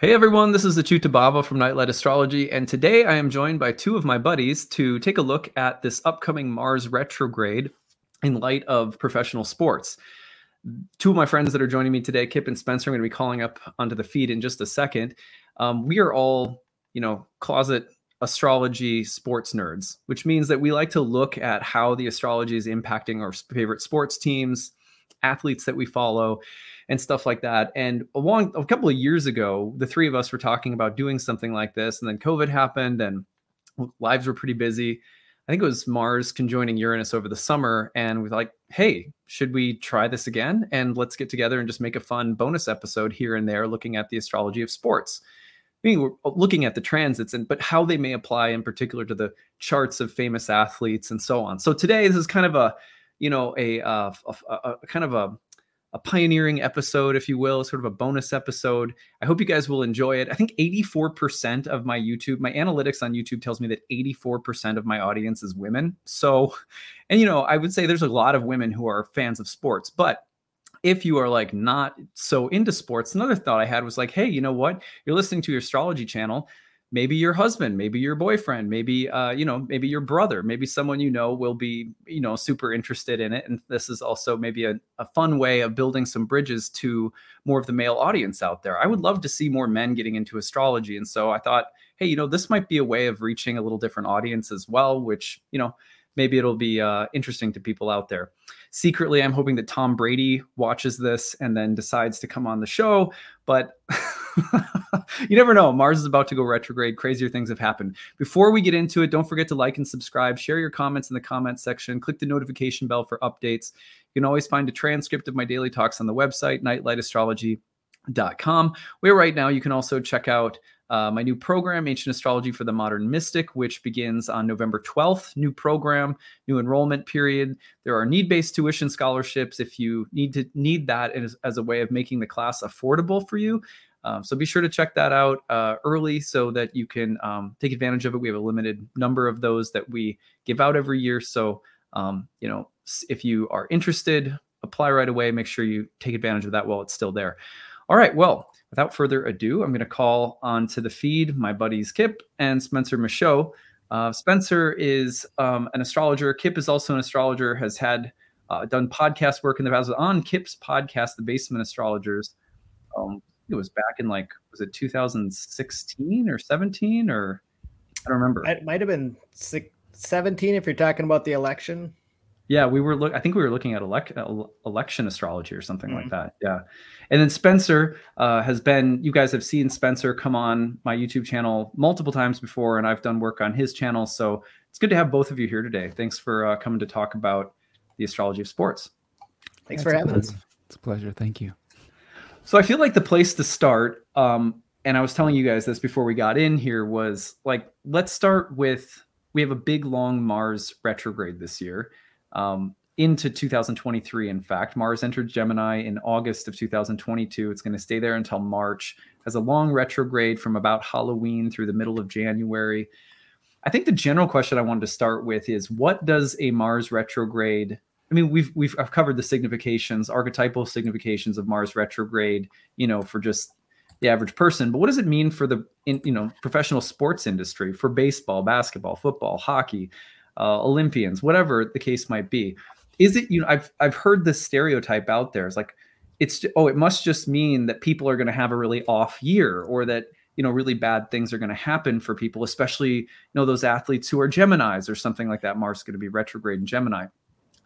Hey everyone, this is Achyuta Bhava from Nightlight Astrology, and today I am joined by two of my buddies to take a look at this upcoming Mars retrograde in light of professional sports. Two of my friends that are joining me today, Kipp and Spencer, I'm going to be calling up onto the feed in just a second. Um, we are all, you know, closet astrology sports nerds, which means that we like to look at how the astrology is impacting our favorite sports teams, athletes that we follow, and stuff like that. And a long a couple of years ago, the three of us were talking about doing something like this, and then COVID happened, and lives were pretty busy. I think it was Mars conjoining Uranus over the summer, and we are like, hey, should we try this again? And let's get together and just make a fun bonus episode here and there, looking at the astrology of sports. I mean, we're uh, looking at the transits and but how they may apply in particular to the charts of famous athletes and so on. So today, this is kind of a, you know, a, uh, a, a, kind of a a pioneering episode, if you will, sort of a bonus episode. I hope you guys will enjoy it. I think 84% of my YouTube, my analytics on YouTube tells me that 84% of my audience is women. So, and you know, I would say there's a lot of women who are fans of sports, but if you are like not so into sports, another thought I had was like, hey, you know what? You're listening to your astrology channel maybe your husband maybe your boyfriend maybe uh, you know maybe your brother maybe someone you know will be you know super interested in it. And this is also maybe a, a fun way of building some bridges to more of the male audience out there. I would love to see more men getting into astrology. And so i thought hey you know this might be a way of reaching a little different audience as well which you know maybe it'll be uh, interesting to people out there. Secretly i'm hoping that tom brady watches this and then decides to come on the show but you never know. Mars is about to go retrograde. Crazier things have happened. Before we get into it, don't forget to like and subscribe. Share your comments in the comments section. Click the notification bell for updates. You can always find a transcript of my daily talks on the website, nightlightastrology.com, where right now you can also check out uh, my new program, Ancient Astrology for the Modern Mystic, which begins on November 12th. New program, new enrollment period. There are need-based tuition scholarships if you need to need that as, as a way of making the class affordable for you. Um, so be sure to check that out uh, early so that you can um, take advantage of it. We have a limited number of those that we give out every year. So, um, you know, if you are interested, apply right away. Make sure you take advantage of that while it's still there. All right. Well, without further ado, I'm going to call onto the feed my buddies Kipp and Spencer Michaud. Uh, Spencer is um, an astrologer. Kipp is also an astrologer, has had uh, done podcast work in the past on Kipp's podcast, The Basement Astrologers. Um, it was back in like was it 2016 or 17 or I don't remember. It might have been six, 17 if you're talking about the election. Yeah, we were look. I think we were looking at elect, election astrology or something mm-hmm. like that. Yeah, and then Spencer uh, has been. You guys have seen Spencer come on my YouTube channel multiple times before, and I've done work on his channel. So it's good to have both of you here today. Thanks for uh, coming to talk about the astrology of sports. Thanks for having us. It's a pleasure. Thank you. So I feel like the place to start, um, and I was telling you guys this before we got in here, was like let's start with we have a big long Mars retrograde this year. Um, into 2023 in fact. Mars entered gemini in august of 2022 it's going to stay there until march. Has a long retrograde from about halloween through the middle of january. I think the general question i wanted to start with is what does a mars retrograde I mean, we've we've I've covered the significations, archetypal significations of Mars retrograde, you know, for just the average person. But what does it mean for the in, you know professional sports industry, for baseball, basketball, football, hockey, uh, Olympians, whatever the case might be? Is it you know I've I've heard this stereotype out there. It's like it's oh it must just mean that people are going to have a really off year or that you know really bad things are going to happen for people especially you know those athletes who are geminis or something like that mars is going to be retrograde in gemini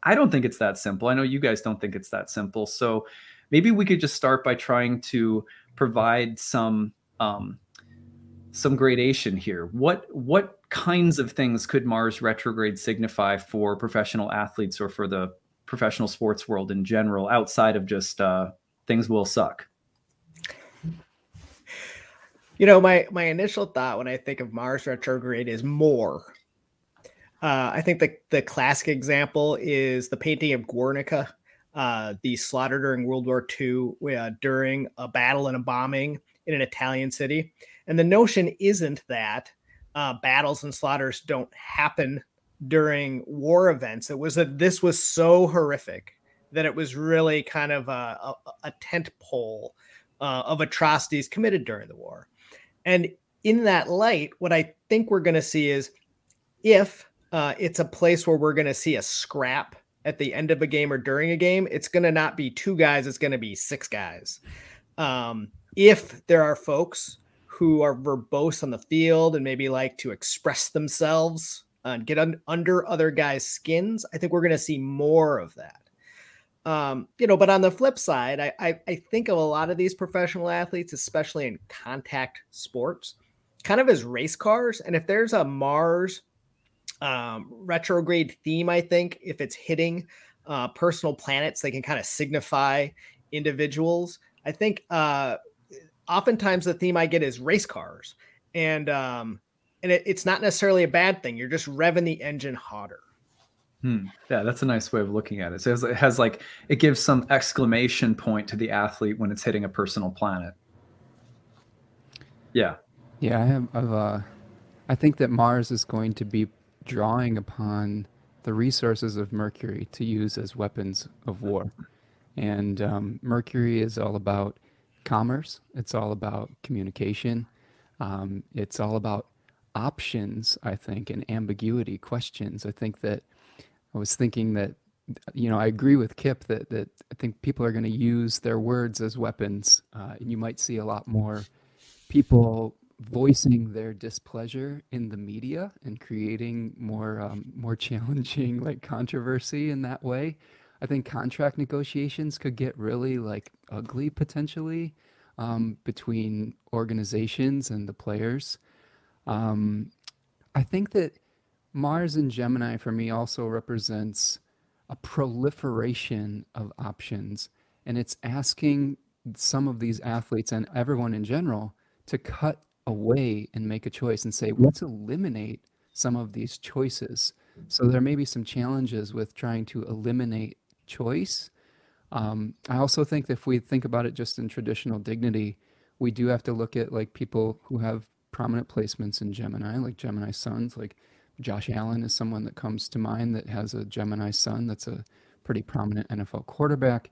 I don't think it's that simple. I know you guys don't think it's that simple. So maybe we could just start by trying to provide some um, some gradation here. What what kinds of things could Mars retrograde signify for professional athletes or for the professional sports world in general, outside of just uh, things will suck? You know, my my initial thought when I think of Mars retrograde is more uh, I think the, the classic example is the painting of Guernica, uh, the slaughter during World War II uh, during a battle and a bombing in an Italian city. And the notion isn't that uh, battles and slaughters don't happen during war events. It was that this was so horrific that it was really kind of a, a, a tent pole uh, of atrocities committed during the war. And in that light, what I think we're going to see is if uh, it's a place where we're going to see a scrap at the end of a game or during a game, it's going to not be two guys, it's going to be six guys. Um, if there are folks who are verbose on the field and maybe like to express themselves and get un- under other guys' skins, I think we're going to see more of that. Um, you know, but on the flip side, I, I, I think of a lot of these professional athletes, especially in contact sports, kind of as race cars. And if there's a Mars um, retrograde theme, I think if it's hitting uh, personal planets, they can kind of signify individuals. I think uh, oftentimes the theme I get is race cars, and um, and it, it's not necessarily a bad thing. You're just revving the engine hotter. Hmm. Yeah, that's a nice way of looking at it. So it has, it has like it gives some exclamation point to the athlete when it's hitting a personal planet. Yeah. Yeah, I have. I've, uh, I think that Mars is going to be drawing upon the resources of Mercury to use as weapons of war. And um, Mercury is all about commerce, it's all about communication, um, it's all about options, I think, and ambiguity questions. I think that I was thinking that, you know, I agree with Kipp that, that I think people are going to use their words as weapons. Uh, and you might see a lot more people voicing their displeasure in the media and creating more um, more challenging like controversy in that way. I think contract negotiations could get really like ugly potentially um, between organizations and the players. Um, I think that Mars and Gemini for me also represents a proliferation of options, and it's asking some of these athletes and everyone in general to cut away and make a choice and say, let's eliminate some of these choices. So there may be some challenges with trying to eliminate choice. Um, I also think if we think about it just in traditional dignity, we do have to look at like people who have prominent placements in Gemini, like Gemini suns, like Josh Allen is someone that comes to mind that has a Gemini sun that's a pretty prominent NFL quarterback.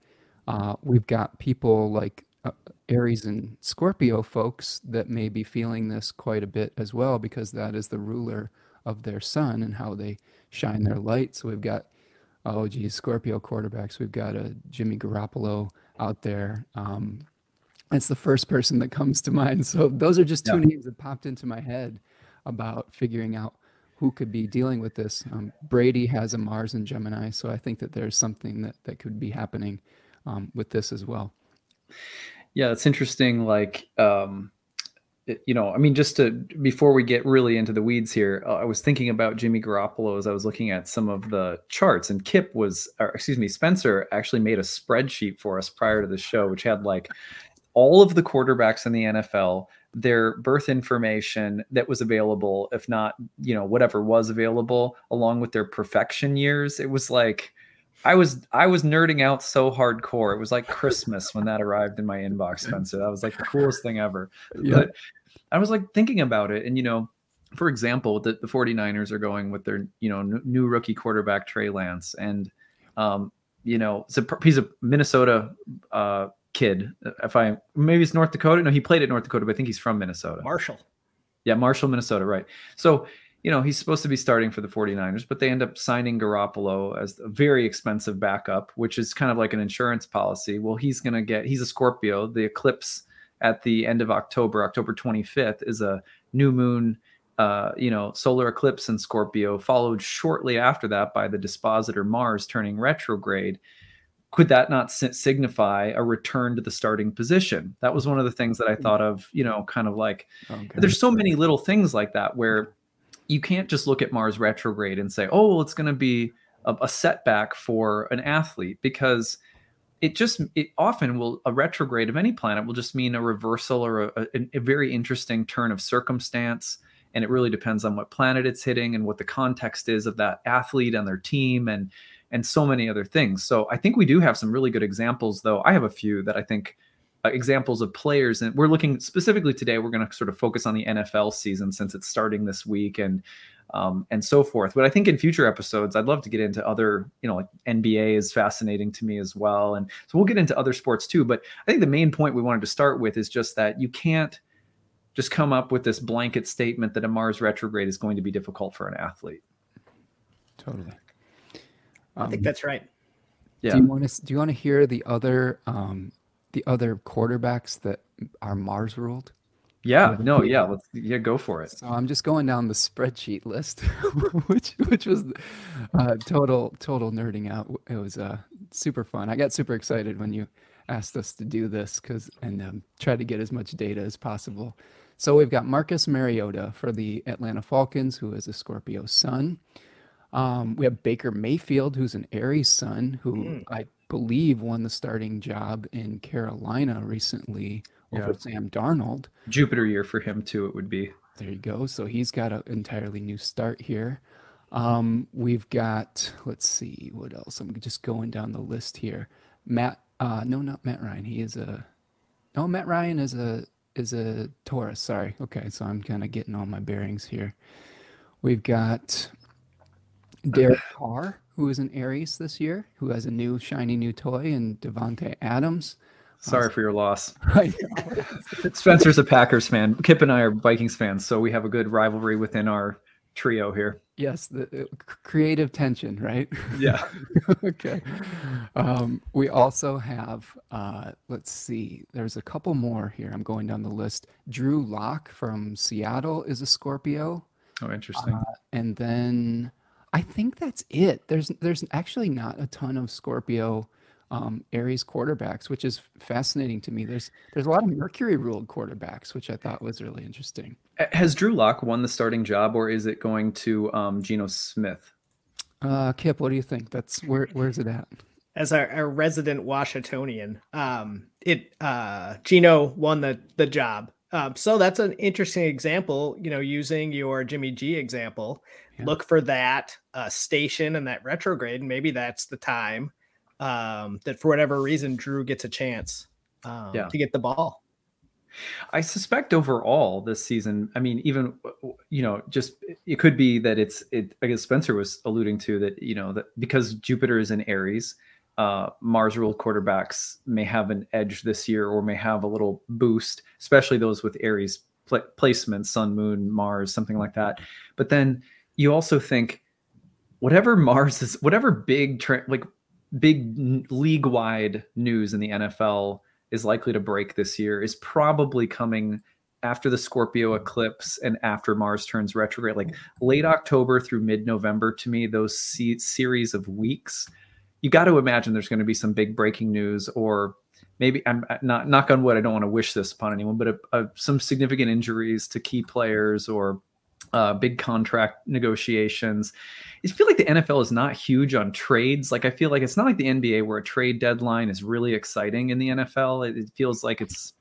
Uh, we've got people like uh, Aries and Scorpio folks that may be feeling this quite a bit as well because that is the ruler of their sun and how they shine their light. So we've got oh geez, Scorpio quarterbacks. We've got a Jimmy Garoppolo out there. Um, it's the first person that comes to mind. So those are just two yeah. names that popped into my head about figuring out who could be dealing with this. Um, Brady has a Mars and Gemini, so I think that there's something that that could be happening um, with this as well. Yeah, it's interesting. Like, um, you know, I mean, just to before we get really into the weeds here, uh, I was thinking about Jimmy Garoppolo as I was looking at some of the charts, and Kipp was, or excuse me, Spencer actually made a spreadsheet for us prior to the show, which had like all of the quarterbacks in the NFL, their birth information that was available, if not, you know, whatever was available, along with their profection years. It was like I was I was nerding out so hardcore. It was like Christmas when that arrived in my inbox, Spencer. That was like the coolest thing ever. Yeah. But I was like thinking about it, and you know, for example, the, the 49ers are going with their you know n- new rookie quarterback Trey Lance, and um, you know, a, he's a Minnesota uh, kid. If I maybe it's North Dakota. No, he played at North Dakota, but I think he's from Minnesota. Marshall. Yeah, Marshall, Minnesota, right. So you know, he's supposed to be starting for the 49ers, but they end up signing Garoppolo as a very expensive backup, which is kind of like an insurance policy. Well, he's going to get, he's a Scorpio. The eclipse at the end of October, October 25th, is a new moon, uh, you know, solar eclipse in Scorpio, followed shortly after that by the dispositor Mars turning retrograde. Could that not signify a return to the starting position? That was one of the things that I hmm. thought of, you know, kind of like okay. there's so many little things like that where you can't just look at Mars retrograde and say, oh, well, it's going to be a, a, setback for an athlete because it just it often will a retrograde of any planet will just mean a reversal or a, a, a very interesting turn of circumstance and it really depends on what planet it's hitting and what the context is of that athlete and their team and and so many other things. So i think we do have some really good examples though. I have a few that i think examples of players and we're looking specifically today we're going to sort of focus on the nfl season since it's starting this week and um, and so forth. But I think in future episodes, I'd love to get into other, you know, like NBA is fascinating to me as well. And so we'll get into other sports too. But I think the main point we wanted to start with is just that you can't just come up with this blanket statement that a Mars retrograde is going to be difficult for an athlete. Totally. I think um, that's right. Yeah. Do you want to do you want to hear the other um the other quarterbacks that are Mars ruled? Yeah, no, yeah, let's yeah, go for it. So I'm just going down the spreadsheet list, which which was uh, total total nerding out. It was uh, super fun. I got super excited when you asked us to do this because and um, try to get as much data as possible. So we've got Marcus Mariota for the Atlanta Falcons, who is a Scorpio sun. Um, we have Baker Mayfield, who's an Aries sun, who mm. I believe won the starting job in Carolina recently over. Sam Darnold. Jupiter year for him too. It would be. There you go. So he's got an entirely new start here. Um, we've got let's see what else. I'm just going down the list here. Matt, uh, no, not Matt Ryan. He is a no. Matt Ryan is a is a Taurus. Sorry. Okay, so I'm kind of getting all my bearings here. We've got Derek Carr, who is an Aries this year, who has a new shiny new toy, and Davante Adams. Sorry for your loss. Spencer's a Packers fan. Kipp and I are Vikings fans, so we have a good rivalry within our trio here. Yes, the, creative tension, right? Yeah. okay. Um, we also have, uh, let's see, there's a couple more here. I'm going down the list. Drew Lock from Seattle is a Scorpio. Oh, interesting. Uh, and then I think that's it. There's there's actually not a ton of Scorpio um, Aries quarterbacks, which is fascinating to me. There's there's a lot of Mercury ruled quarterbacks, which I thought was really interesting. Has Drew Lock won the starting job, or is it going to um, Geno Smith? Uh, Kipp, what do you think? That's where where's it at? As our, our resident Washingtonian, um, it uh, Geno won the the job. Um, so that's an interesting example. You know, using your Jimmy G example, yeah. look for that uh, station and that retrograde. And maybe that's the time um, that for whatever reason Drew gets a chance um, yeah. to get the ball. I suspect overall this season, I mean, even you know, just it could be that it's it. I guess Spencer was alluding to that, you know, that because Jupiter is in Aries, uh, Mars ruled quarterbacks may have an edge this year or may have a little boost, especially those with Aries pl- placements, Sun, Moon, Mars, something like that. But then you also think whatever Mars is, whatever big tra- like big league wide news in the NFL is likely to break this year is probably coming after the Scorpio eclipse and after Mars turns retrograde, like late October through mid November. To me, those se- series of weeks, you got to imagine there's going to be some big breaking news, or maybe I'm not knock on wood. I don't want to wish this upon anyone, but a, a, some significant injuries to key players or uh, big contract negotiations. I feel like the NFL is not huge on trades. Like I feel like it's not like the NBA where a trade deadline is really exciting in the NFL. It, it feels like it's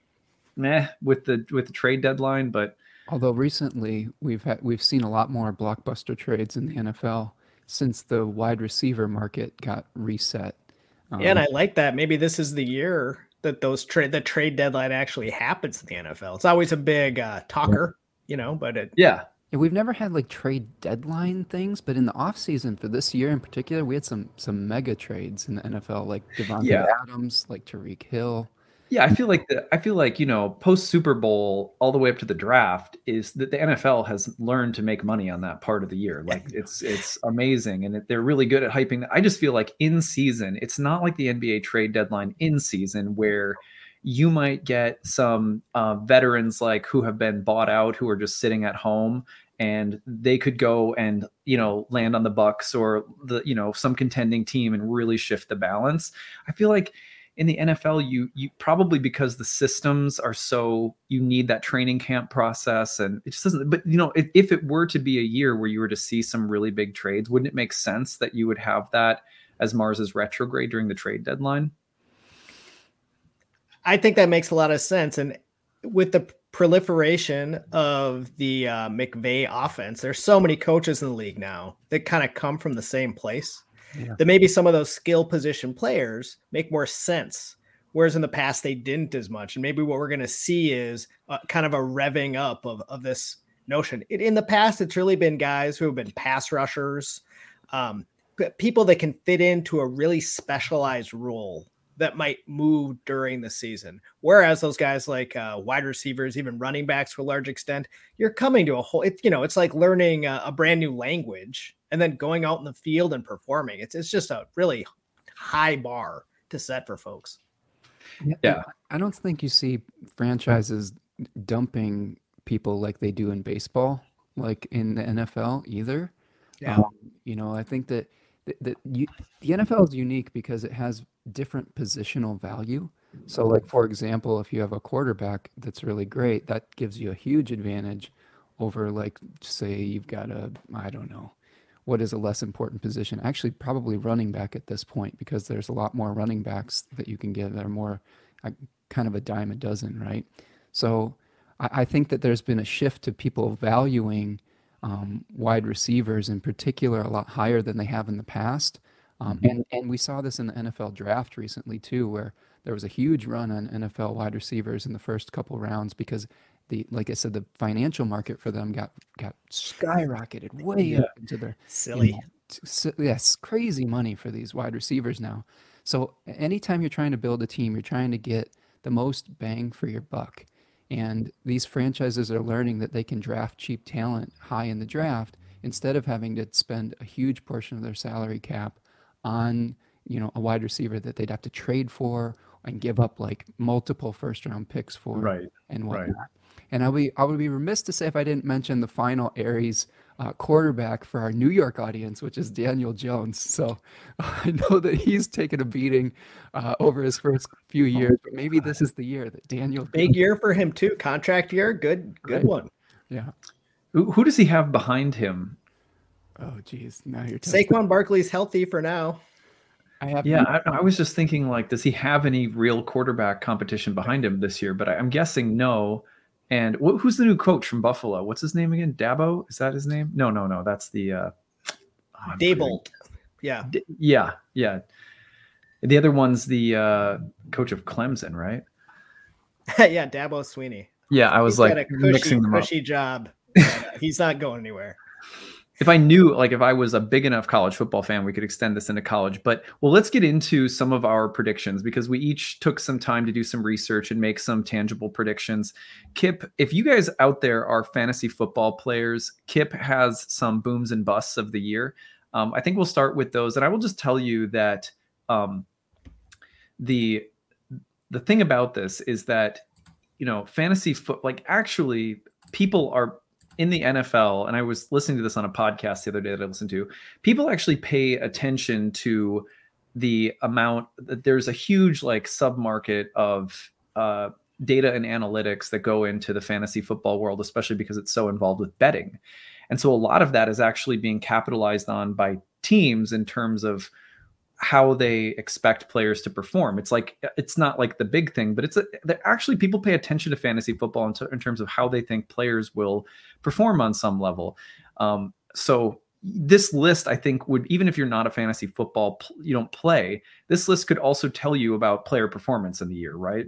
meh with the with the trade deadline. But although recently we've had we've seen a lot more blockbuster trades in the NFL since the wide receiver market got reset. Um, yeah, and I like that. Maybe this is the year that those trade the trade deadline actually happens in the NFL. It's always a big uh, talker, yeah. you know, but it yeah yeah, we've never had like trade deadline things, but in the off season for this year in particular, we had some some mega trades in the NFL, like Davante yeah. Adams, like Tyreek Hill. Yeah, I feel like the I feel like you know post Super Bowl all the way up to the draft is that the NFL has learned to make money on that part of the year. Like it's it's amazing, and they're really good at hyping. I just feel like in season, it's not like the NBA trade deadline in season where you might get some uh, veterans like who have been bought out who are just sitting at home and they could go and you know land on the bucks or the you know some contending team and really shift the balance. I feel like in the nfl you you probably because the systems are so you need that training camp process and it just doesn't but you know if, if it were to be a year where you were to see some really big trades wouldn't it make sense that you would have that as mars's retrograde during the trade deadline I think that makes a lot of sense. And with the proliferation of the uh, McVay offense, there's so many coaches in the league now that kind of come from the same place. Yeah. That maybe some of those skill position players make more sense. Whereas in the past, they didn't as much. And maybe what we're going to see is kind of a revving up of, of this notion. in the past, it's really been guys who have been pass rushers, um, people that can fit into a really specialized role that might move during the season. Whereas those guys like uh, wide receivers, even running backs to a large extent, you're coming to a whole. It, you know, it's like learning a, a, brand new language and then going out in the field and performing. It's it's just a really high bar to set for folks. Yeah, I don't think you see franchises dumping people like they do in baseball, like in the NFL either. Yeah. Um, you know, I think that that you, the NFL is unique because it has different positional value. So, like for example, if you have a quarterback that's really great, that gives you a huge advantage over, like, say you've got a, I don't know, what is a less important position? Actually, probably running back at this point because there's a lot more running backs that you can get that are more kind of a dime a dozen, right? So, I, I think that there's been a shift to people valuing um, wide receivers in particular a lot higher than they have in the past. Um, mm-hmm. and, and we saw this in the NFL draft recently too, where there was a huge run on NFL wide receivers in the first couple rounds because the like I said, the financial market for them got got skyrocketed way yeah. up into their silly. You know, yes, crazy money for these wide receivers now. So anytime you're trying to build a team, you're trying to get the most bang for your buck. And these franchises are learning that they can draft cheap talent high in the draft instead of having to spend a huge portion of their salary cap on, you know, a wide receiver that they'd have to trade for and give up like multiple first round picks for right. and whatnot. Right. And I would be, I would be remiss to say if I didn't mention the final Aries uh, quarterback for our New York audience, which is Daniel Jones. So I know that he's taken a beating uh, over his first few years, but maybe this is the year that Daniel. Big year for him too. Contract year, good, good right. one. Yeah. Who, who, does he have behind him? Oh, geez. Now you're Saquon Barkley's healthy for now. I have. Yeah, I, I, was just thinking, like, does he have any real quarterback competition behind him this year? But I, I'm guessing no. And wh- who's the new coach from Buffalo? What's his name again? Dabo? Is that his name? No, no, no. That's the uh oh, Daboll. Yeah. D- yeah, yeah. The other one's the uh coach of Clemson, right? yeah, Dabo Swinney. Yeah, I was He's like got a cushy, mixing them cushy up. job. He's not going anywhere if I knew, like, if I was a big enough college football fan, we could extend this into college. But well, let's get into some of our predictions because we each took some time to do some research and make some tangible predictions. Kipp, if you guys out there are fantasy football players, Kipp has some booms and busts of the year. Um, I think we'll start with those, and I will just tell you that um, the the thing about this is that you know fantasy foot like actually people are in the NFL, and I was listening to this on a podcast the other day that I listened to, people actually pay attention to the amount that there's a huge like submarket of uh, data and analytics that go into the fantasy football world, especially because it's so involved with betting. And so a lot of that is actually being capitalized on by teams in terms of how they expect players to perform. It's like it's not like the big thing, but it's a, actually people pay attention to fantasy football in, t- in, terms of how they think players will perform on some level. Um, so this list, I think, would even if you're not a fantasy football, you don't play. This list could also tell you about player performance in the year, right?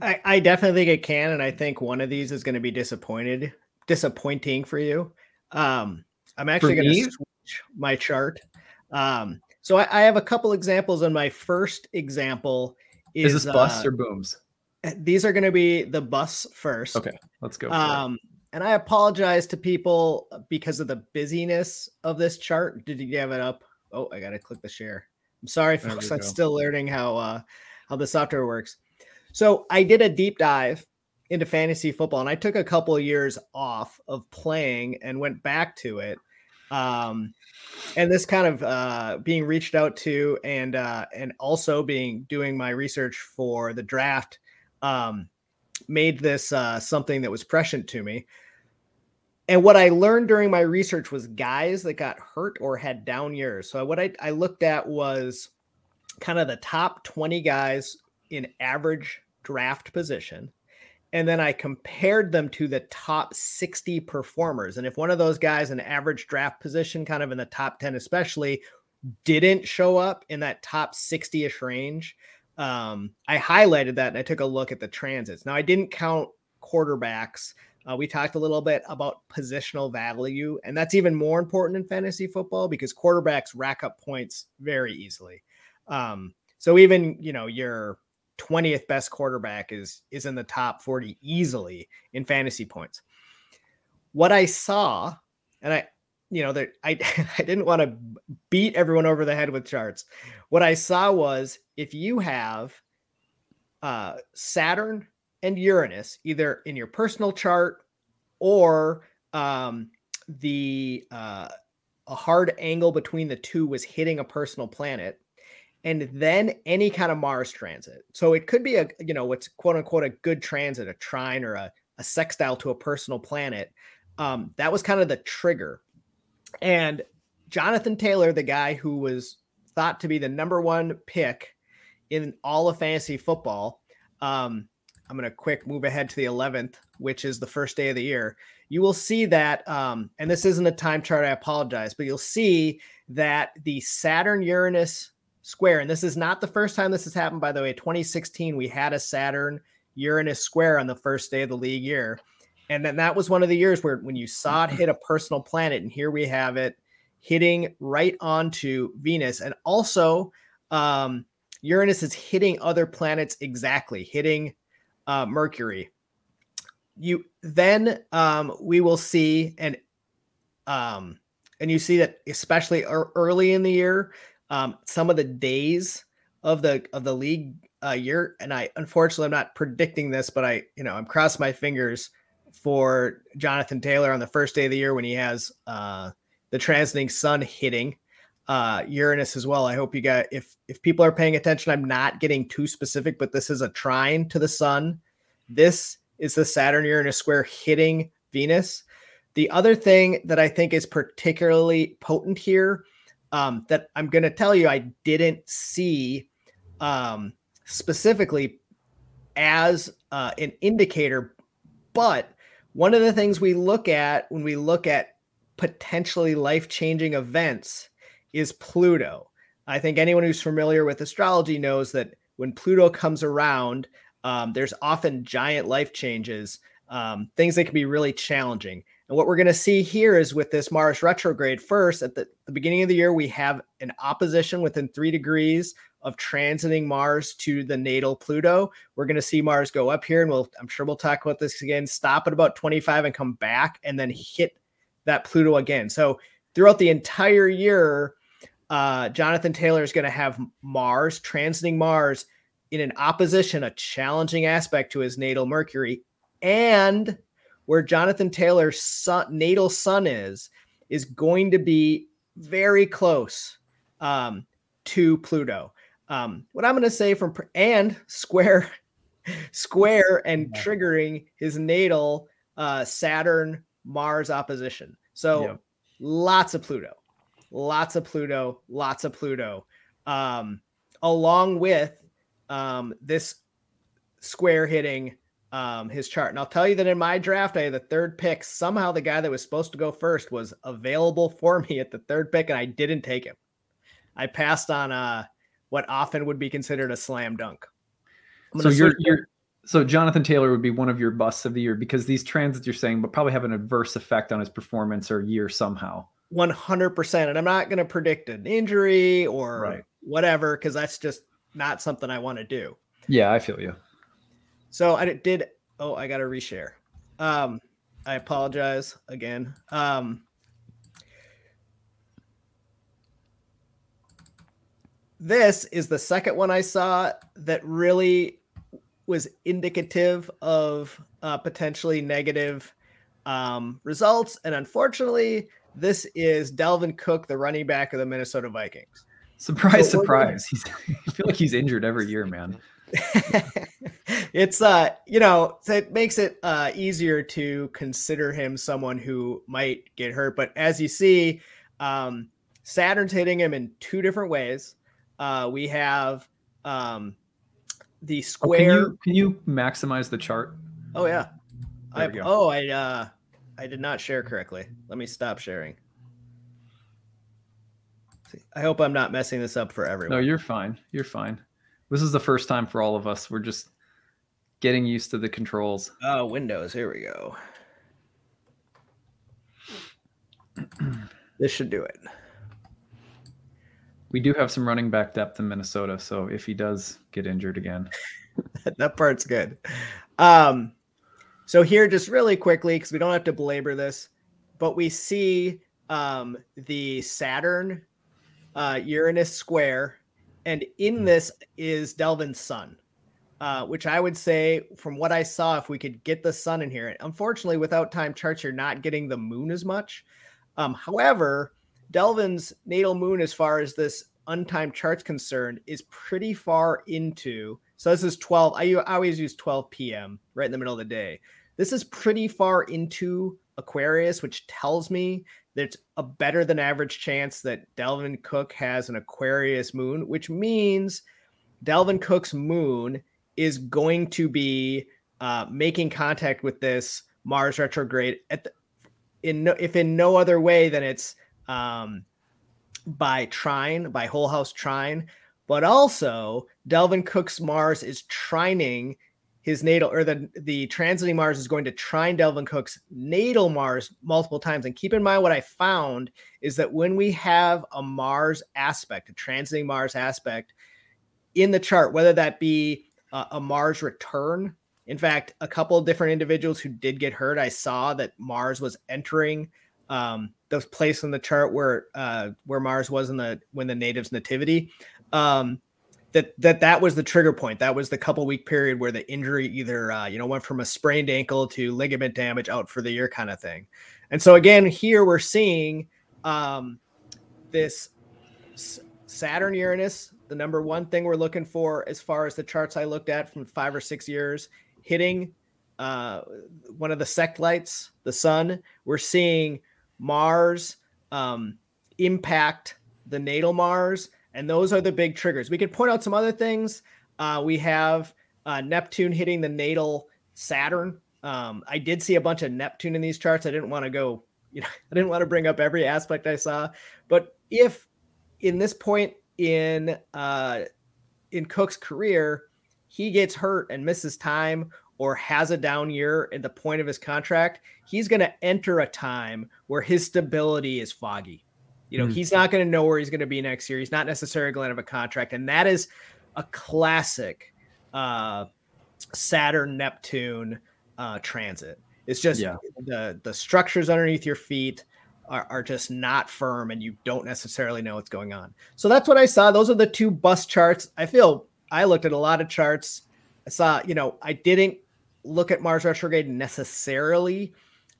I, I definitely think it can, and I think one of these is going to be disappointed, disappointing for you. Um, I'm actually going to switch my chart um, so I, I, have a couple examples, and my first example is, is this bus uh, or booms? These are going to be the bus first. Okay, let's go. Um, and I apologize to people because of the busyness of this chart. Did you have it up? Oh, I got to click the share. I'm sorry, folks. I'm still learning how uh, how the software works. So I did a deep dive into fantasy football, and I took a couple of years off of playing and went back to it. Um, and this kind of uh, being reached out to and uh, and also being doing my research for the draft um, made this uh, something that was prescient to me. And what I learned during my research was guys that got hurt or had down years. So what I, I looked at was kind of the top 20 guys in average draft position and then I compared them to the top 60 performers. And if one of those guys, an average draft position, kind of in the top 10, especially, didn't show up in that top 60 ish range, um, I highlighted that and I took a look at the transits. Now, I didn't count quarterbacks. Uh, we talked a little bit about positional value, and that's even more important in fantasy football because quarterbacks rack up points very easily. Um, so even you know your 20th best quarterback is is in the top 40 easily in fantasy points. What I saw, and I you know that I I didn't want to beat everyone over the head with charts. What I saw was if you have uh, Saturn and Uranus either in your personal chart or um, the uh, a hard angle between the two was hitting a personal planet and then any kind of Mars transit. So it could be a, you know, what's quote unquote a good transit, a trine or a, a sextile to a personal planet. Um, that was kind of the trigger. And Jonathan Taylor, the guy who was thought to be the number one pick in all of fantasy football, um, I'm going to quick move ahead to the 11th, which is the first day of the year. You will see that, um, and this isn't a time chart, I apologize, but you'll see that the Saturn Uranus square, and this is not the first time this has happened, by the way. 2016, we had a Saturn Uranus square on the first day of the league year. And then that was one of the years where when you saw it hit a personal planet, and here we have it hitting right onto Venus. And also, um, Uranus is hitting other planets exactly, hitting uh, Mercury. You then um, we will see and um, and you see that especially early in the year, um, some of the days of the of the league uh, year, and I unfortunately I'm not predicting this, but I you know I'm crossing my fingers for Jonathan Taylor on the first day of the year when he has uh, the transiting sun hitting uh, Uranus as well. I hope you got if if people are paying attention. I'm not getting too specific, but this is a trine to the sun. This is the Saturn Uranus square hitting Venus. The other thing that I think is particularly potent here um, that I'm going to tell you I didn't see um, specifically as uh, an indicator, but one of the things we look at when we look at potentially life changing events is Pluto. I think anyone who's familiar with astrology knows that when Pluto comes around, um, there's often giant life changes, um, things that can be really challenging. And what we're going to see here is with this Mars retrograde, first at the, the, beginning of the year, we have an opposition within three degrees of transiting Mars to the natal Pluto. We're going to see Mars go up here, and we'll I'm sure we'll talk about this again. Stop at about 25 and come back, and then hit that Pluto again. So throughout the entire year, uh, Jonathan Taylor is going to have Mars transiting Mars in an opposition, a challenging aspect to his natal Mercury, and where Jonathan Taylor's sun, natal sun is, is going to be very close um, to Pluto. Um, what I'm going to say from and square, square and triggering his natal uh, Saturn Mars opposition. So lots of Pluto, lots of Pluto, lots of Pluto, um, along with um, this square hitting um, his chart. And I'll tell you that in my draft, I had the third pick. Somehow the guy that was supposed to go first was available for me at the third pick, and I didn't take him. I passed on uh, what often would be considered a slam dunk. So you're, you're so Jonathan Taylor would be one of your busts of the year because these transits you're saying, would probably have an adverse effect on his performance or year somehow. 100%. And I'm not going to predict an injury or right. whatever because that's just not something I want to do. Yeah, I feel you. So I did. Oh, I got to reshare. Um, I apologize again. Um, this is the second one I saw that really was indicative of uh, potentially negative um, results. And unfortunately, this is Dalvin Cook, the running back of the Minnesota Vikings. Surprise, so surprise. He's, I feel like he's injured every year, man. it's uh you know it makes it uh easier to consider him someone who might get hurt but as you see um saturn's hitting him in two different ways uh we have um the square oh, can, you, can, you, maximize the chart oh yeah I, oh i uh i did not share correctly let me stop sharing I hope I'm not messing this up for everyone. No, you're fine. You're fine. This is the first time for all of us. We're just getting used to the controls. Oh, Windows. Here we go. this should do it. We do have some running back depth in Minnesota, so if he does get injured again, that part's good. Um, so here, just really quickly, because we don't have to belabor this, but we see um, the Saturn uh, Uranus square, and in hmm. this is Dalvin's sun, uh, which I would say, from what I saw, if we could get the sun in here, unfortunately, without time charts, you're not getting the moon as much. Um, however, Dalvin's natal moon, as far as this untimed chart's concerned, is pretty far into. So this is 12. I, I always use 12 p.m. right in the middle of the day. This is pretty far into Aquarius, which tells me there's a better than average chance that Dalvin Cook has an Aquarius moon, which means Dalvin Cook's moon is going to be uh, making contact with this Mars retrograde at the, in no, if in no other way than it's um, by trine, by whole house trine, but also Dalvin Cook's Mars is trining his natal or the the transiting Mars is going to trine Dalvin Cook's natal Mars multiple times. And keep in mind what I found is that when we have a Mars aspect, a transiting Mars aspect in the chart, whether that be a, a Mars return. In fact, a couple of different individuals who did get hurt, I saw that Mars was entering um, those places in the chart where uh, where Mars was in the when the natives nativity. Um, that that that was the trigger point. That was the couple week period where the injury either uh, you know went from a sprained ankle to ligament damage out for the year kind of thing. And so again, here we're seeing um, this Saturn Uranus, the number one thing we're looking for as far as the charts I looked at from five or six years, hitting uh, one of the sect lights, the sun. We're seeing Mars um, impact the natal Mars and those are the big triggers. We could point out some other things. Uh, we have uh, Neptune hitting the natal Saturn. Um, I did see a bunch of Neptune in these charts. I didn't want to go, you know, I didn't want to bring up every aspect I saw. But if in this point in uh, in Cook's career, he gets hurt and misses time or has a down year at the point of his contract, he's going to enter a time where his stability is foggy. You know, mm-hmm. he's not going to know where he's going to be next year. He's not necessarily going to have a contract, and that is a classic uh, Saturn Neptune uh, transit. It's just yeah. the the structures underneath your feet are, are just not firm, and you don't necessarily know what's going on. So that's what I saw. Those are the two bus charts. I feel I looked at a lot of charts. I saw, you know, I didn't look at Mars retrograde necessarily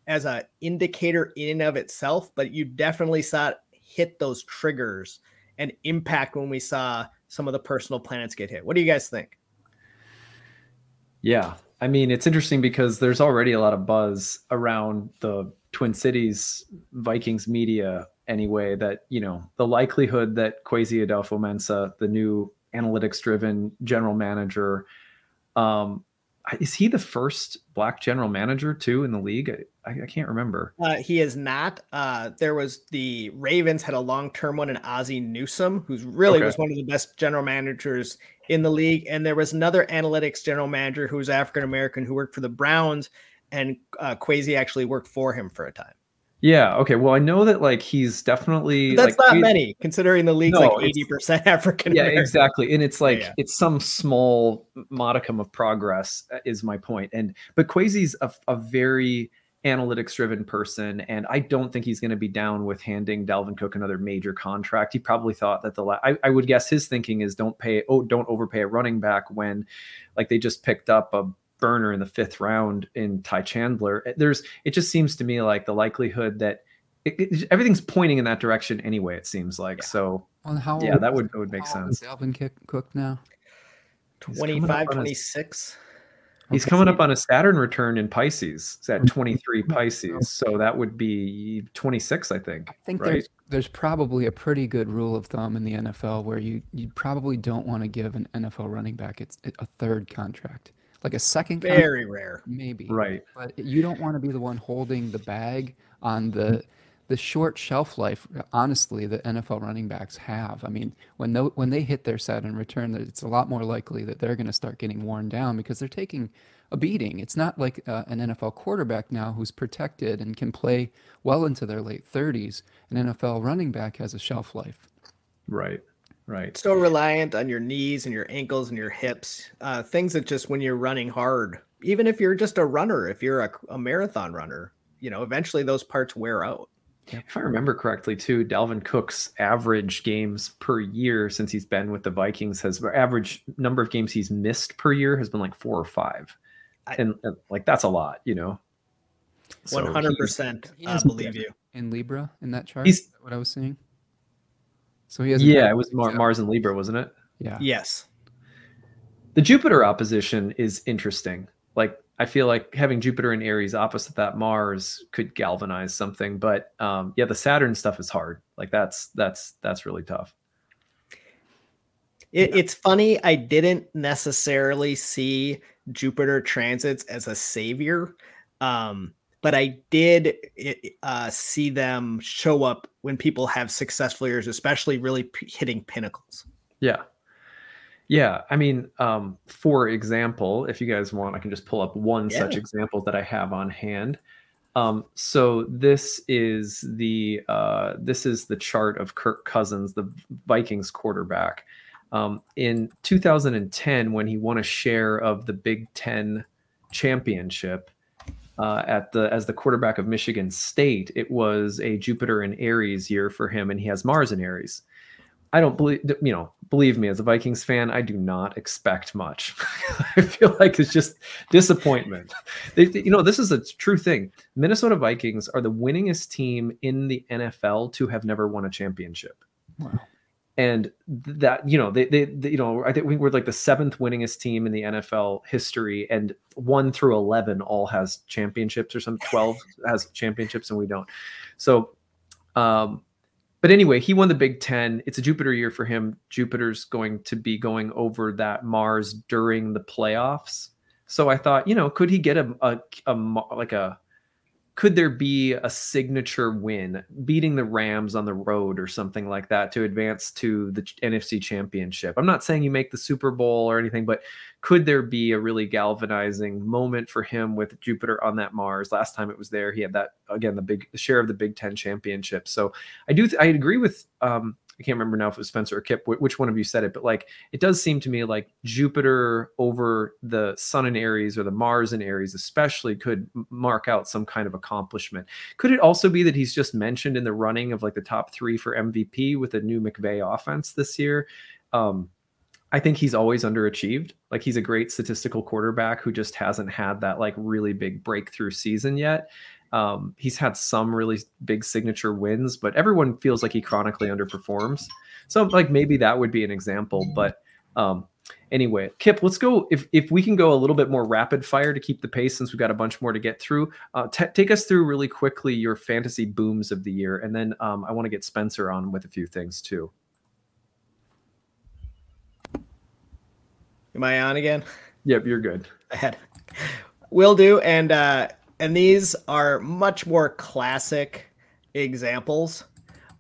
as a indicator in and of itself, but you definitely saw it hit those triggers and impact when we saw some of the personal planets get hit. What do you guys think? Yeah. I mean, it's interesting because there's already a lot of buzz around the Twin Cities Vikings media anyway that, you know, the likelihood that Kwesi Adofo-Mensah, the new analytics driven general manager, um, is he the first black general manager too in the league? I, I can't remember. Uh, he is not. Uh, there was the Ravens had a long term one in Ozzie Newsome, who's really okay. was one of the best general managers in the league. And there was another analytics general manager who was African American who worked for the Browns, and uh, Kwesi actually worked for him for a time. Yeah. Okay. Well, I know that like he's definitely that's like, not many considering the league's no, like eighty percent African. Yeah, exactly. And it's like yeah, yeah. it's some small modicum of progress uh, is my point. And but Kwesi's a, a very analytics driven person and i don't think he's going to be down with handing dalvin cook another major contract he probably thought that the la- I, I would guess his thinking is don't pay oh don't overpay a running back when like they just picked up a burner in the fifth round in Ty Chandler. Eh, there's it just seems to me like the likelihood that it, it, everything's pointing in that direction anyway. It seems like yeah. so. Well, how yeah, that would that would make sense. Dalvin Cook now 25, 26. He's coming up on a Saturn return in Pisces. It's at 23 Pisces. So that would be 26, I think. I think right? there's there's probably a pretty good rule of thumb in the NFL where you you probably don't want to give an NFL running back it's a third contract like a second very rare maybe right but you don't want to be the one holding the bag on the the short shelf life honestly the NFL running backs have I mean when they, when they hit their Saturn return it's a lot more likely that they're going to start getting worn down because they're taking a beating. It's not like uh, an NFL quarterback now who's protected and can play well into their late 30s. An NFL running back has a shelf life. Right. Right. So reliant on your knees and your ankles and your hips, uh, things that just when you're running hard, even if you're just a runner, if you're a, a marathon runner, you know, eventually those parts wear out. If I remember correctly, too, Dalvin Cook's average games per year since he's been with the Vikings has average number of games he's missed per year has been like four or five, I, and, and, like that's a lot, you know. One hundred percent, I believe you. In Libra, in that chart, he's what I was seeing. So he has. Yeah, it was Mar- Mars and Libra, wasn't it? Yeah. Yes. The Jupiter opposition is interesting. Like I feel like having Jupiter and Aries opposite that Mars could galvanize something, but um, yeah, the Saturn stuff is hard. Like that's that's that's really tough. It, it's funny. I didn't necessarily see Jupiter transits as a savior, um, but I did uh, see them show up when people have successful years, especially really p- hitting pinnacles. Yeah, yeah, I mean, um, for example, if you guys want, I can just pull up one yeah. such example that I have on hand. Um, so this is the uh, this is the chart of Kirk Cousins, the Vikings quarterback. Um, in 2010, when he won a share of the Big Ten championship uh, at the as the quarterback of Michigan State, it was a Jupiter and Aries year for him, and he has Mars and Aries. I don't believe, you know, believe me, as a Vikings fan, I do not expect much. I feel like it's just disappointment. They, you know, this is a true thing. Minnesota Vikings are the winningest team in the NFL to have never won a championship. Wow. And that, you know, they, they, they, you know, I think we were like the seventh winningest team in the NFL history, and one through 11 all has championships or some 12 has championships, and we don't. So, um, but anyway, he won the Big Ten. It's a Jupiter year for him. Jupiter's going to be going over that Mars during the playoffs. So I thought, you know, could he get a, a, a like a could there be a signature win beating the Rams on the road or something like that to advance to the NFC championship? I'm not saying you make the Super Bowl or anything, but could there be a really galvanizing moment for him with Jupiter on that Mars? Last time it was there, he had that again, the big share of the Big Ten championship. So I do, I agree with um, I can't remember now if it was Spencer or Kipp, which one of you said it, but like it does seem to me like Jupiter over the Sun and Aries or the Mars and Aries, especially, could mark out some kind of accomplishment. Could it also be that he's just mentioned in the running of like the top three for MVP with the new McVay offense this year? Um, I think he's always underachieved. Like he's a great statistical quarterback who just hasn't had that like really big breakthrough season yet. Um, he's had some really big signature wins, but everyone feels like he chronically underperforms. So like maybe that would be an example. But um, anyway, Kipp, let's go. If if we can go a little bit more rapid fire to keep the pace, since we've got a bunch more to get through. Uh, t- take us through really quickly your fantasy booms of the year, and then um, I want to get Spencer on with a few things too. Am I on again? Yep, you're good. Ahead. Will do. And uh, and these are much more classic examples.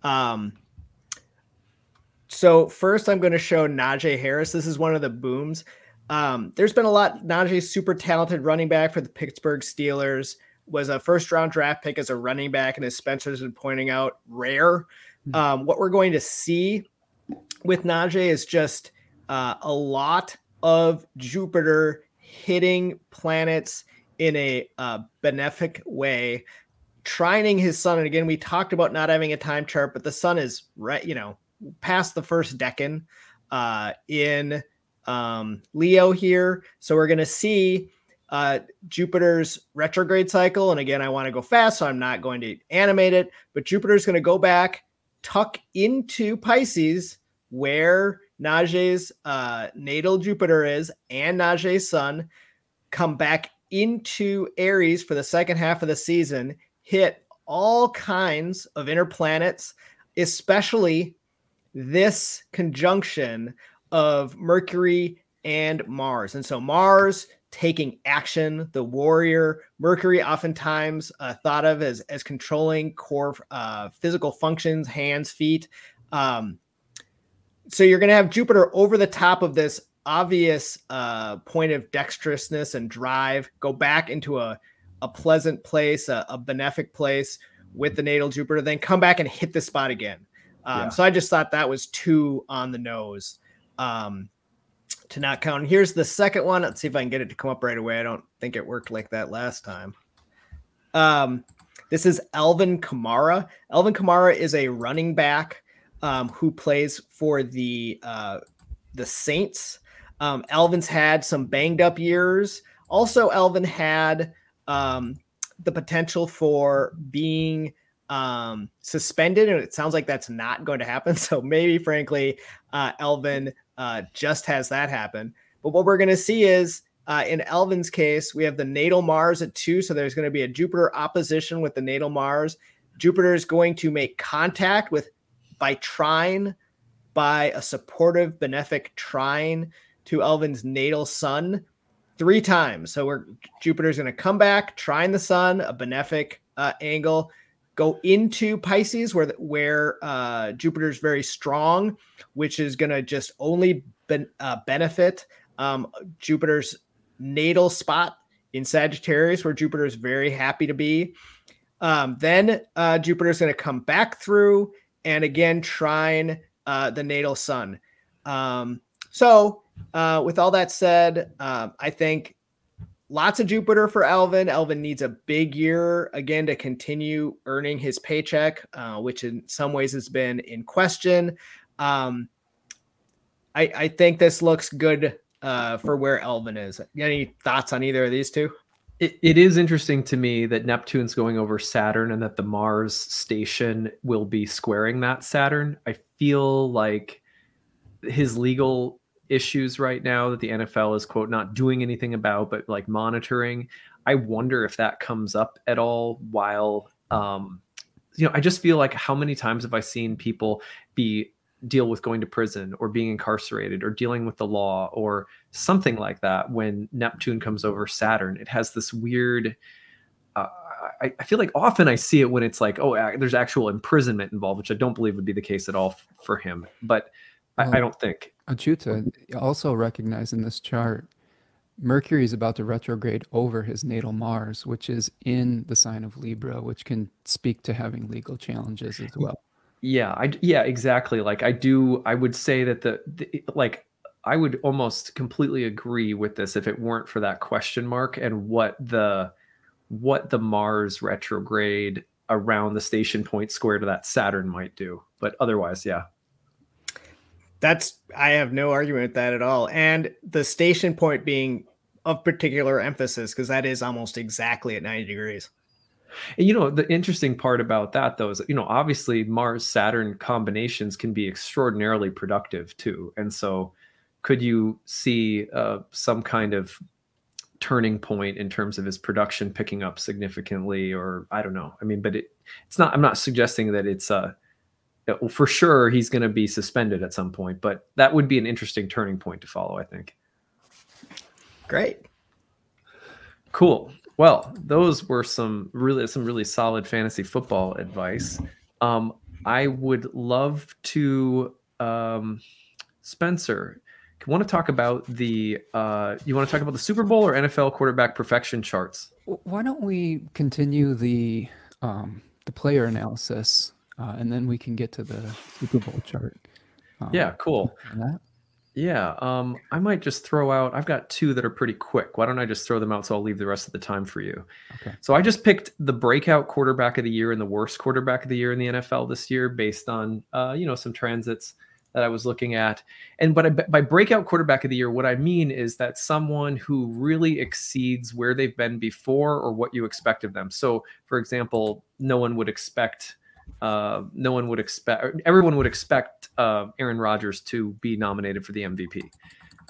Um, so first, I'm going to show Najee Harris. This is one of the booms. Um, there's been a lot. Najee's super talented running back for the Pittsburgh Steelers. Was a first round draft pick as a running back, and as Spencer's been pointing out, rare. Hmm. Um, what we're going to see with Najee is just uh, a lot of Jupiter hitting planets in a uh, benefic way, trining his sun. And again, we talked about not having a time chart, but the sun is right, you know, past the first decan uh, in um, Leo here. So we're going to see uh, Jupiter's retrograde cycle. And again, I want to go fast, so I'm not going to animate it, but Jupiter's going to go back, tuck into Pisces, where Najee's uh, natal Jupiter is and Najee's sun, come back into Aries for the second half of the season, hit all kinds of inner planets, especially this conjunction of Mercury and Mars. And so Mars taking action, the warrior, Mercury oftentimes uh, thought of as, as controlling core uh, physical functions, hands, feet. Um, so you're going to have Jupiter over the top of this obvious uh, point of dexterousness and drive, go back into a, a pleasant place, a, a benefic place with the natal Jupiter, then come back and hit the spot again. Um, yeah. So I just thought that was too on the nose um, to not count. And here's the second one. Let's see if I can get it to come up right away. I don't think it worked like that last time. Um, this is Alvin Kamara. Alvin Kamara is a running back um, who plays for the uh, the Saints. Um, Alvin's had some banged up years. Also, Alvin had um, the potential for being um, suspended, and it sounds like that's not going to happen. So maybe, frankly, uh, Alvin uh, just has that happen. But what we're going to see is uh, in Alvin's case, we have the natal Mars at two. So there's going to be a Jupiter opposition with the natal Mars. Jupiter is going to make contact with by trine by a supportive benefic trine to Alvin's natal sun three times. So we're Jupiter's going to come back, trine the sun, a benefic uh, angle, go into Pisces where where uh, Jupiter's very strong, which is going to just only ben, uh, benefit um, Jupiter's natal spot in Sagittarius, where Jupiter is very happy to be. Um, then uh, Jupiter is going to come back through and again trine uh, the natal sun. Um, so, uh, with all that said, uh, I think lots of Jupiter for Alvin. Alvin needs a big year again to continue earning his paycheck, uh, which in some ways has been in question. Um, I, I think this looks good uh, for where Alvin is. Any thoughts on either of these two? It, it is interesting to me that Neptune's going over Saturn and that the Mars station will be squaring that Saturn. I feel like his legal issues right now that the NFL is quote not doing anything about, but like monitoring. I wonder if that comes up at all while um, you know, I just feel like how many times have I seen people be deal with going to prison or being incarcerated or dealing with the law or something like that when Neptune comes over Saturn. It has this weird. Uh, I, I, feel like often I see it when it's like, oh, there's actual imprisonment involved, which I don't believe would be the case at all f- for him. But I, I don't think. Achyuta also recognized in this chart, Mercury is about to retrograde over his natal Mars, which is in the sign of Libra, which can speak to having legal challenges as well. Yeah, I yeah, exactly. Like I do I would say that the, the like I would almost completely agree with this if it weren't for that question mark and what the what the Mars retrograde around the station point square to that Saturn might do. But otherwise, yeah. That's I have no argument with that at all. And the station point being of particular emphasis because that is almost exactly at 90 degrees. And you know, the interesting part about that though is, you know, obviously Mars Saturn combinations can be extraordinarily productive too. And so could you see uh, some kind of turning point in terms of his production picking up significantly or I don't know. I mean, but it it's not I'm not suggesting that it's uh well, for sure he's going to be suspended at some point, but that would be an interesting turning point to follow, I think. Great. Cool. Well, those were some really some really solid fantasy football advice. Um, I would love to, um, Spencer. Want to talk about the? Uh, you want to talk about the Super Bowl or NFL quarterback profection charts? Why don't we continue the um, the player analysis, uh, and then we can get to the Super Bowl chart. Um, yeah, cool. Yeah, um, I might just throw out. I've got two that are pretty quick. Why don't I just throw them out so I'll leave the rest of the time for you? Okay. So I just picked the breakout quarterback of the year and the worst quarterback of the year in the NFL this year, based on uh, you know some transits that I was looking at. And but I, by breakout quarterback of the year, what I mean is that someone who really exceeds where they've been before or what you expect of them. So, for example, no one would expect uh, no one would expect, everyone would expect uh, Aaron Rodgers to be nominated for the MVP.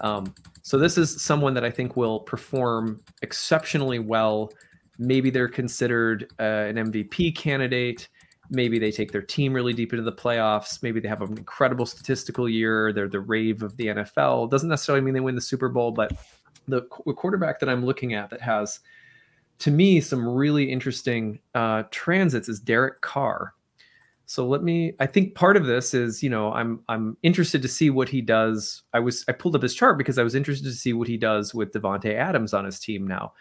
Um, so this is someone that I think will perform exceptionally well. Maybe they're considered uh, an MVP candidate. Maybe they take their team really deep into the playoffs. Maybe they have an incredible statistical year. They're the rave of the NFL. Doesn't necessarily mean they win the Super Bowl, but the, quarterback that I'm looking at that has, to me, some really interesting uh, transits is Derek Carr. So let me I think part of this is, you know, I'm I'm interested to see what he does. I was I pulled up his chart because I was interested to see what he does with Davante Adams on his team now.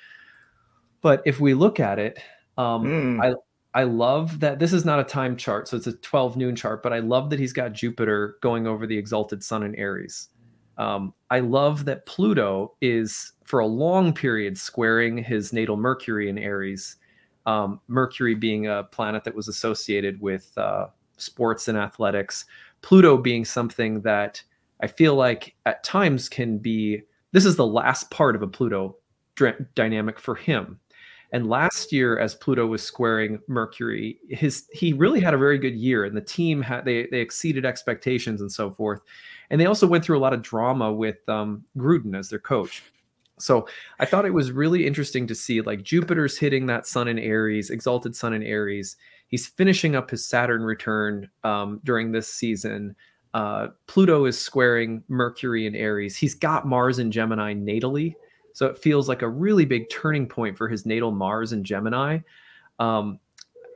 But if we look at it, um mm. I I love that this is not a time chart, so it's a 12 noon chart, but I love that he's got Jupiter going over the exalted sun in Aries. Um, I love that Pluto is for a long period squaring his natal Mercury in Aries um, Mercury being a planet that was associated with uh, sports and athletics, Pluto being something that I feel like at times can be. This is the last part of a Pluto dynamic for him. And last year, as Pluto was squaring Mercury, his he really had a very good year, and the team had they they exceeded expectations and so forth. And they also went through a lot of drama with um, Gruden as their coach. So I thought it was really interesting to see like Jupiter's hitting that sun in Aries, exalted sun in Aries. He's finishing up his Saturn return um, during this season. Uh, Pluto is squaring Mercury in Aries. He's got Mars in Gemini natally. So it feels like a really big turning point for his natal Mars in Gemini. Um,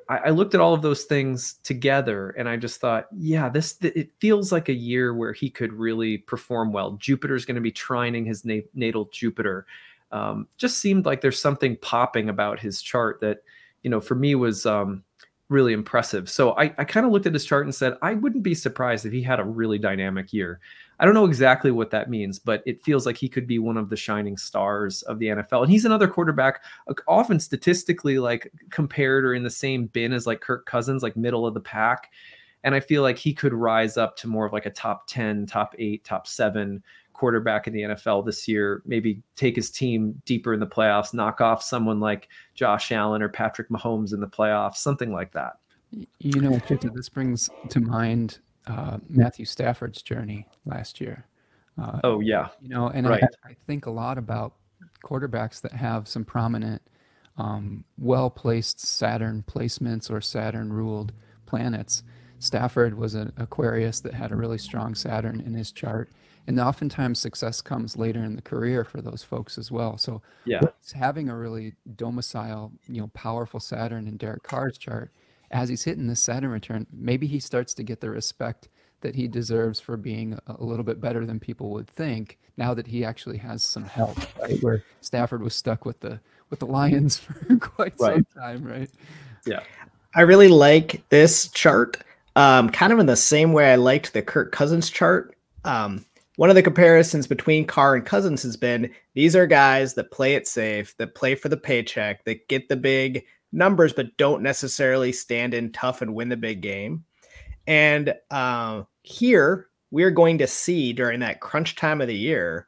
I, I, looked at all of those things together and I just thought, yeah, this it feels like a year where he could really perform well. Jupiter's going to be trining his na- natal Jupiter. Um, just seemed like there's something popping about his chart that, you know, for me was um, really impressive. So I, I kind of looked at his chart and said, I wouldn't be surprised if he had a really dynamic year. I don't know exactly what that means, but it feels like he could be one of the shining stars of the NFL. And he's another quarterback, uh, often statistically like compared or in the same bin as like Kirk Cousins, like middle of the pack. And I feel like he could rise up to more of like a top 10, top eight, top seven quarterback in the NFL this year, maybe take his team deeper in the playoffs, knock off someone like Josh Allen or Patrick Mahomes in the playoffs, something like that. You know, this brings to mind uh, Matthew Stafford's journey last year. Uh, oh yeah, you know, and right. I, I, think a lot about quarterbacks that have some prominent, um, well-placed Saturn placements or Saturn-ruled planets. Stafford was an Aquarius that had a really strong Saturn in his chart, and oftentimes success comes later in the career for those folks as well. So, yeah, having a really domicile, you know, powerful Saturn in Derek Carr's chart as he's hitting this Saturn return, maybe he starts to get the respect that he deserves for being a little bit better than people would think now that he actually has some help, right? Where Stafford was stuck with the with the Lions for quite right. some time, right? Yeah. I really like this chart. Um, kind of in the same way I liked the Kirk Cousins chart. Um, one of the comparisons between Carr and Cousins has been these are guys that play it safe, that play for the paycheck, that get the big numbers, but don't necessarily stand in tough and win the big game. And uh, here we're going to see during that crunch time of the year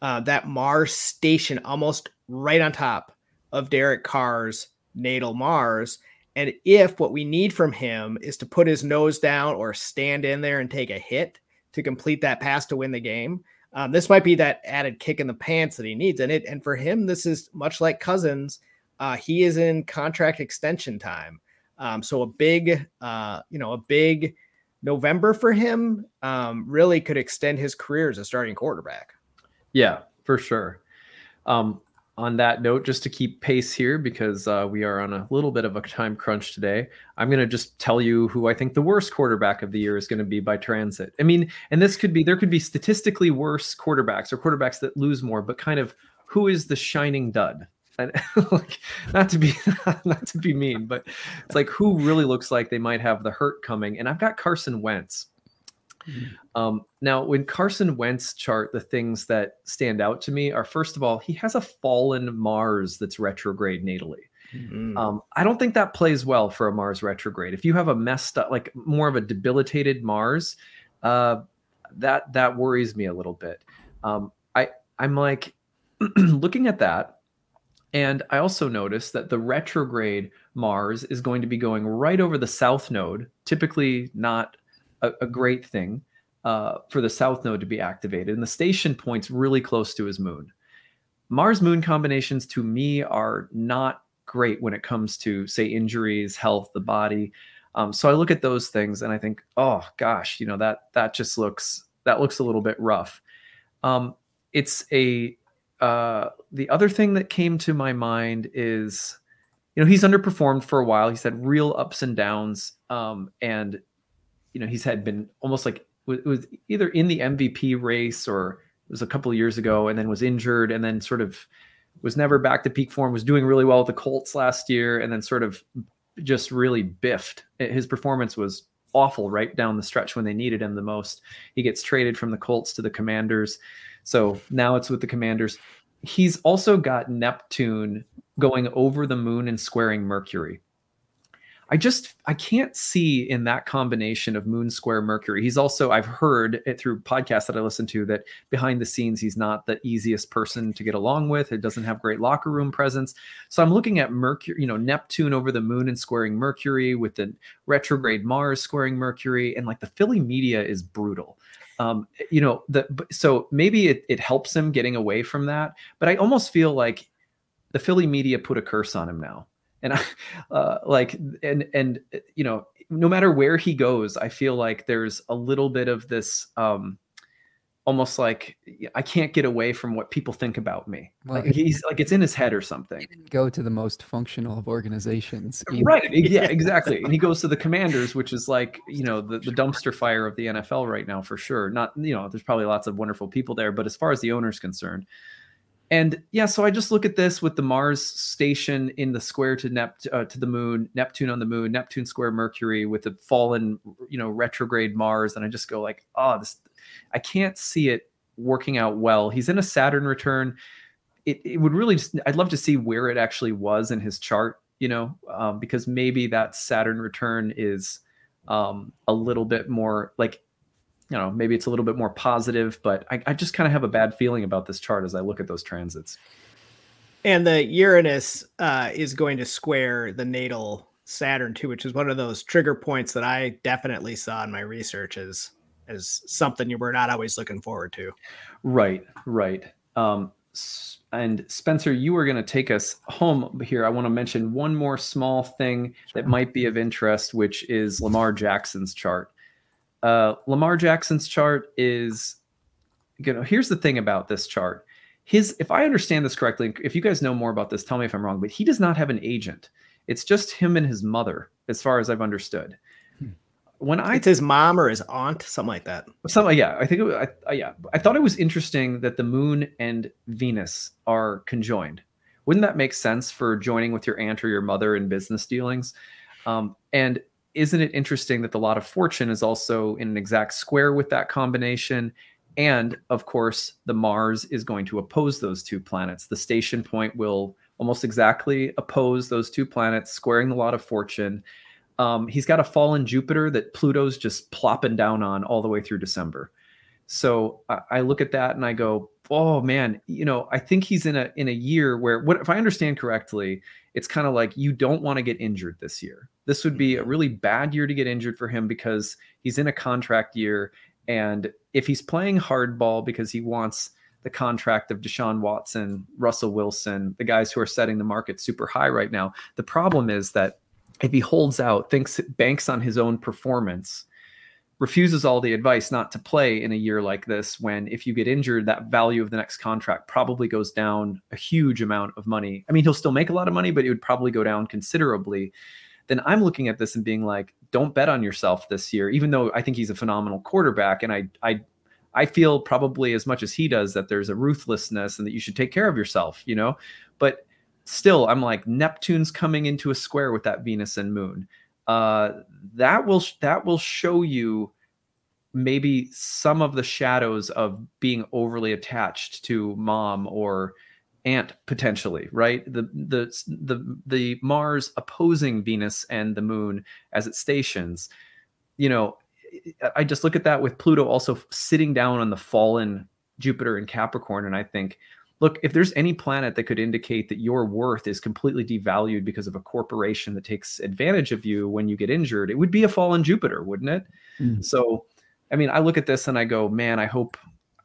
uh, that Mars station almost right on top of Derek Carr's natal Mars. And if what we need from him is to put his nose down or stand in there and take a hit to complete that pass to win the game, um, this might be that added kick in the pants that he needs. And it and for him, this is much like Cousins uh, he is in contract extension time. Um, so a big, uh, you know, a big November for him um, really could extend his career as a starting quarterback. Yeah, for sure. Um, on that note, just to keep pace here, because uh, we are on a little bit of a time crunch today, I'm going to just tell you who I think the worst quarterback of the year is going to be by transit. I mean, and this could be, there could be statistically worse quarterbacks or quarterbacks that lose more, but kind of who is the shining dud? And like not to be not to be mean, but it's like who really looks like they might have the hurt coming. And I've got Carson Wentz. Mm-hmm. Um, now, when Carson Wentz chart, the things that stand out to me are first of all, he has a fallen Mars that's retrograde natally. Mm-hmm. Um, I don't think that plays well for a Mars retrograde. If you have a messed up, like more of a debilitated Mars, uh, that that worries me a little bit. Um, I I'm like looking at that and I also noticed that the retrograde Mars is going to be going right over the south node, typically not a, a great thing uh, for the south node to be activated. And the station point's really close to his moon. Mars moon combinations to me are not great when it comes to, say, injuries, health, the body. Um, so I look at those things and I think, oh gosh, you know that that just looks that looks a little bit rough. Um, it's a uh, the other thing that came to my mind is, you know, he's underperformed for a while. He's had real ups and downs. um, and you know he's had been almost like it was either in the MVP race or it was a couple of years ago, and then was injured, and then sort of was never back to peak form. Was doing really well with the Colts last year, and then sort of just really biffed. His performance was awful right down the stretch when they needed him the most. He gets traded from the Colts to the Commanders. So now it's with the Commanders. He's also got Neptune going over the moon and squaring Mercury. I just I can't see in that combination of Moon Square Mercury. He's also I've heard it through podcasts that I listen to that behind the scenes he's not the easiest person to get along with. It doesn't have great locker room presence. So I'm looking at Mercury, you know, Neptune over the moon and squaring Mercury with the retrograde Mars squaring Mercury and like the Philly media is brutal. Um, you know, the so maybe it, it helps him getting away from that, but I almost feel like the Philly media put a curse on him now. And I, uh, like and and you know no matter where he goes i feel like there's a little bit of this um almost like i can't get away from what people think about me. Well, like he's like it's in his head or something. go to the most functional of organizations either. right yeah exactly and he goes to the commanders which is like you know the, the dumpster fire of the nfl right now for sure. Not you know there's probably lots of wonderful people there but as far as the owner's concerned and yeah, so I just look at this with the Mars station in the square to Nept- uh, to the moon, Neptune on the moon, Neptune square Mercury with the fallen, you know, retrograde Mars, and I just go like, oh, this, I can't see it working out well. He's in a Saturn return. It, it would really, just, I'd love to see where it actually was in his chart, you know, um, because maybe that Saturn return is um, a little bit more like you know, maybe it's a little bit more positive, but I, I just kind of have a bad feeling about this chart as I look at those transits. And the Uranus uh, is going to square the natal Saturn too, which is one of those trigger points that I definitely saw in my research as as something you were not always looking forward to. Right, right. Um, and Spencer, you are going to take us home here. I want to mention one more small thing that might be of interest, which is Lamar Jackson's chart uh, Lamar Jackson's chart is, you know, here's the thing about this chart. His, if I understand this correctly, if you guys know more about this, tell me if I'm wrong, but he does not have an agent. It's just him and his mother, as far as I've understood. When I, it's his mom or his aunt, something like that. Something, yeah. I think, it was, I, yeah. I thought it was interesting that the moon and Venus are conjoined. Wouldn't that make sense for joining with your aunt or your mother in business dealings? Um, and isn't it interesting that the lot of fortune is also in an exact square with that combination? And of course, the Mars is going to oppose those two planets. The station point will almost exactly oppose those two planets, squaring the lot of fortune. Um, he's got a fallen Jupiter that Pluto's just plopping down on all the way through December. So I, I look at that and I go, oh man, you know, I think he's in a in a year where what if I understand correctly, it's kind of like you don't want to get injured this year. This would be a mm-hmm. really bad year to get injured for him because he's in a contract year. And if he's playing hardball because he wants the contract of Deshaun Watson, Russell Wilson, the guys who are setting the market super high right now, the problem is that if he holds out, thinks banks on his own performance, refuses all the advice not to play in a year like this when if you get injured that value of the next contract probably goes down a huge amount of money. I mean he'll still make a lot of money but it would probably go down considerably. Then i'm looking at this and being like don't bet on yourself this year even though i think he's a phenomenal quarterback and i i i feel probably as much as he does that there's a ruthlessness and that you should take care of yourself you know? But still i'm like neptune's coming into a square with that venus and moon. Uh, that will that will show you maybe some of the shadows of being overly attached to mom or aunt potentially right? The the the the mars opposing venus and the moon as it stations. You know i just look at that with pluto also sitting down on the fallen jupiter and capricorn and i think look, if there's any planet that could indicate that your worth is completely devalued because of a corporation that takes advantage of you when you get injured, it would be a fallen Jupiter, wouldn't it? Mm. So, I mean, I look at this and I go, man, I hope,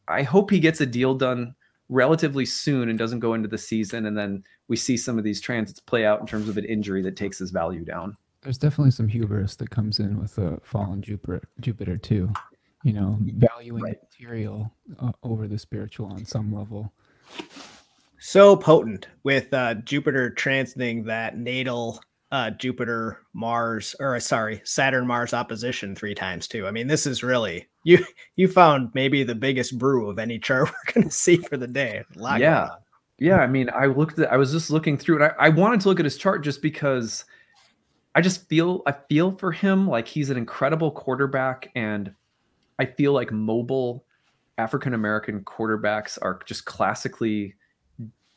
I hope he gets a deal done relatively soon and doesn't go into the season, and then we see some of these transits play out in terms of an injury that takes his value down. There's definitely some hubris that comes in with a fallen Jupiter, Jupiter too. You know, valuing right. material uh, over the spiritual on some level so potent with uh, Jupiter transiting that natal uh, Jupiter, Mars, or uh, sorry, Saturn, Mars opposition three times too. I mean, this is really you. You found maybe the biggest brew of any chart we're going to see for the day. yeah, yeah. I mean, I looked at. I was just looking through it. I, I wanted to look at his chart just because I just feel I feel for him like he's an incredible quarterback, and I feel like mobile African American quarterbacks are just classically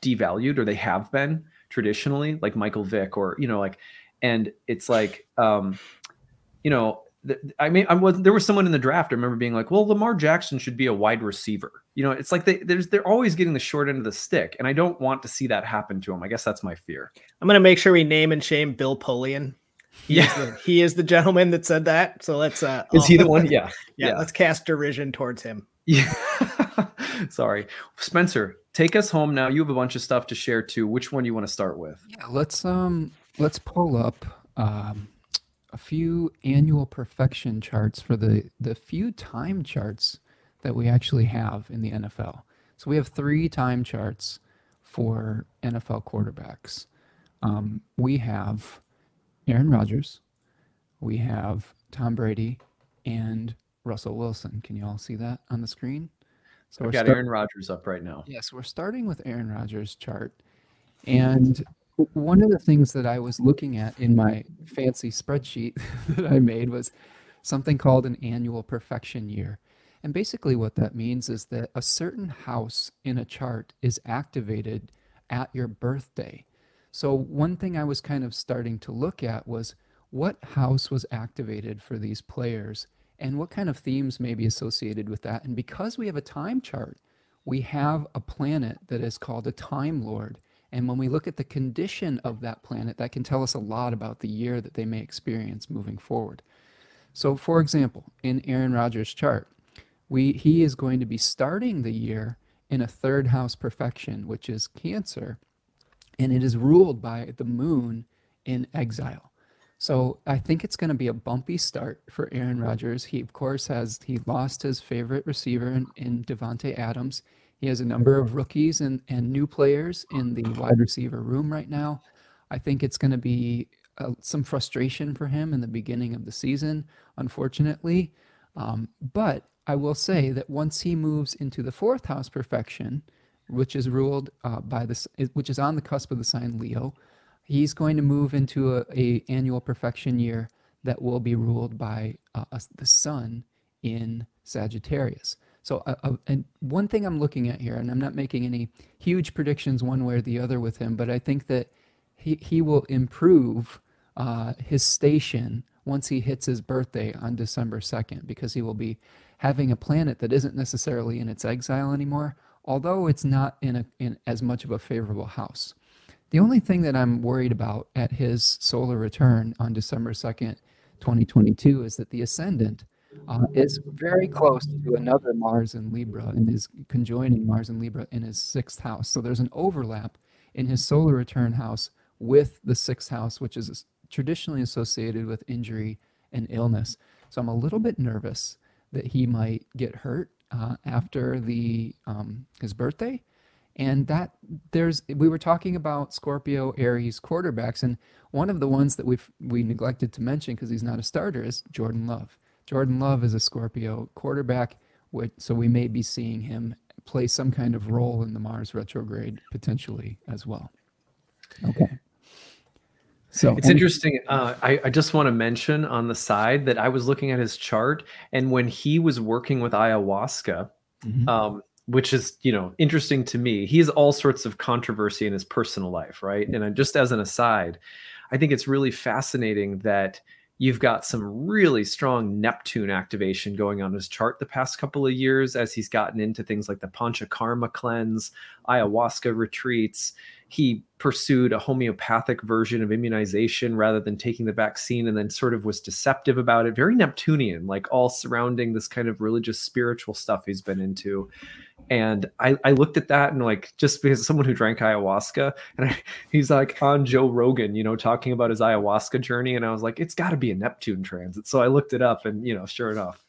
devalued, or they have been traditionally, like Michael Vick, or you know, like, and it's like, um, you know, I mean, I was there was someone in the draft. I remember being like, "Well, Lamar Jackson should be a wide receiver." You know, it's like they there's they're always getting the short end of the stick, and I don't want to see that happen to him. I guess that's my fear. I'm gonna make sure we name and shame Bill Polian. He yeah, is the, he is the gentleman that said that. So let's. uh Is he the one? Yeah. yeah, yeah. Let's cast derision towards him. Yeah. Sorry, Spencer. Take us home now. You have a bunch of stuff to share too. Which one do you want to start with? Yeah, let's um let's pull up um a few annual profection charts for the the few time charts that we actually have in the NFL. So we have three time charts for NFL quarterbacks. Um, we have Aaron Rodgers, we have Tom Brady, and Russell Wilson. Can you all see that on the screen? So we've got start- Aaron Rodgers up right now. Yes, yeah, so we're starting with Aaron Rodgers' chart. Mm-hmm. And one of the things that I was looking at in my fancy spreadsheet that I made was something called an annual profection year. And basically, what that means is that a certain house in a chart is activated at your birthday. So, one thing I was kind of starting to look at was what house was activated for these players and what kind of themes may be associated with that. And because we have a time chart, we have a planet that is called a Time Lord. And when we look at the condition of that planet, that can tell us a lot about the year that they may experience moving forward. So, for example, in Aaron Rodgers' chart, we, he is going to be starting the year in a third house profection, which is Cancer, and it is ruled by the moon in exile. So I think it's going to be a bumpy start for Aaron Rodgers. He, of course, has he lost his favorite receiver in, in Davante Adams. He has a number of rookies and, and new players in the wide receiver room right now. I think it's going to be uh, some frustration for him in the beginning of the season, unfortunately. Um, but I will say that once he moves into the fourth house profection, which is ruled uh, by this, which is on the cusp of the sign Leo, he's going to move into a, a annual profection year that will be ruled by uh, the sun in Sagittarius. So, uh, uh, and one thing I'm looking at here, and I'm not making any huge predictions one way or the other with him, but I think that he, he will improve uh, his station once he hits his birthday on December 2nd, because he will be having a planet that isn't necessarily in its exile anymore, although it's not in, a, in as much of a favorable house. The only thing that I'm worried about at his solar return on December 2nd, 2022, is that the ascendant uh, is very close to another Mars in Libra and is conjoining Mars and Libra in his sixth house. So there's an overlap in his solar return house with the sixth house, which is traditionally associated with injury and illness. So I'm a little bit nervous that he might get hurt uh, after the um, his birthday and that there's we were talking about Scorpio Aries quarterbacks, and one of the ones that we've we neglected to mention because he's not a starter is Jordan Love. Jordan Love is a Scorpio quarterback, which, so we may be seeing him play some kind of role in the Mars retrograde potentially as well. Okay. So it's interesting. Uh, I, I, just want to mention on the side that I was looking at his chart, and when he was working with ayahuasca, mm-hmm. um, which is you know interesting to me. He has all sorts of controversy in his personal life right? And just as an aside i think it's really fascinating that you've got some really strong neptune activation going on his chart the past couple of years as he's gotten into things like the panchakarma cleanse ayahuasca retreats he pursued a homeopathic version of immunization rather than taking the vaccine and then sort of was deceptive about it very neptunian like all surrounding this kind of religious spiritual stuff he's been into and I, I looked at that and like just because someone who drank ayahuasca and I, he's like on Joe Rogan, you know, talking about his ayahuasca journey, and I was like, it's got to be a Neptune transit. So I looked it up, and you know, sure enough.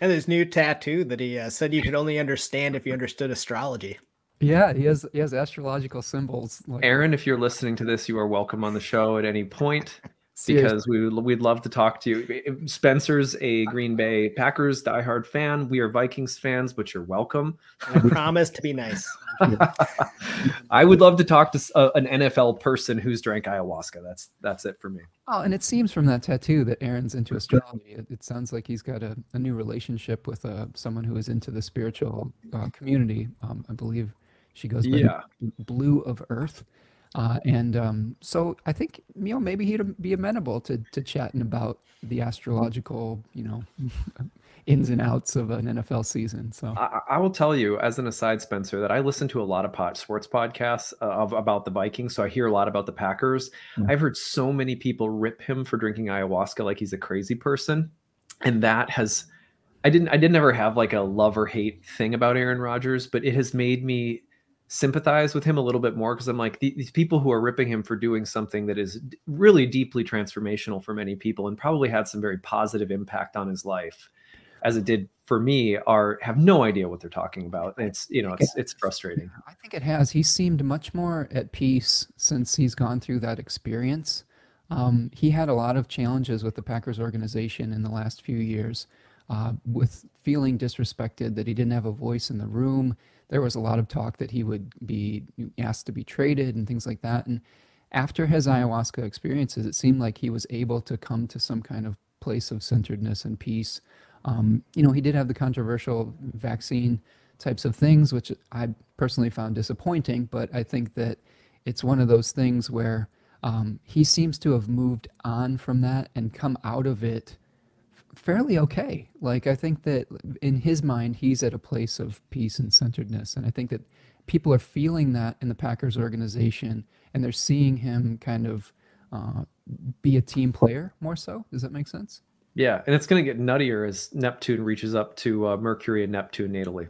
And his new tattoo that he uh, said you could only understand if you understood astrology. Yeah, he has he has astrological symbols. Like Aaron, if you're listening to this, you are welcome on the show at any point because we we'd love to talk to you. Spencer's a Green Bay Packers diehard fan. We are Vikings fans, but you're welcome. I promise to be nice. I would love to talk to uh, an NFL person who's drank ayahuasca. That's that's it for me. Oh, and it seems from that tattoo that Aaron's into astrology. It, it sounds like he's got a, a new relationship with uh, someone who is into the spiritual uh, community. Um, I believe she goes by yeah. Blu of Earth. Uh, and um, so I think you know maybe he'd be amenable to to chatting about the astrological you know ins and outs of an NFL season. So I, I, will tell you, as an aside, Spencer, that I listen to a lot of pot, sports podcasts uh, of about the Vikings, so I hear a lot about the Packers. I've heard so many people rip him for drinking ayahuasca like he's a crazy person, and that has. I didn't. I did never have like a love or hate thing about Aaron Rodgers, but it has made me sympathize with him a little bit more because I'm like these people who are ripping him for doing something that is really deeply transformational for many people and probably had some very positive impact on his life as it did for me are have no idea what they're talking about. It's you know it's it's frustrating. I think it has. He seemed much more at peace since he's gone through that experience. Um, he had a lot of challenges with the packers organization in the last few years uh, with feeling disrespected that he didn't have a voice in the room there was a lot of talk that he would be asked to be traded and things like that. And after his ayahuasca experiences, it seemed like he was able to come to some kind of place of centeredness and peace. Um, you know, he did have the controversial vaccine types of things, which I personally found disappointing, but I think that it's one of those things where um, he seems to have moved on from that and come out of it fairly okay. Like I think that in his mind, he's at a place of peace and centeredness, and I think that people are feeling that in the Packers organization, and they're seeing him kind of uh, be a team player more so. Does that make sense? Yeah, and it's going to get nuttier as Neptune reaches up to uh, Mercury and Neptune natally.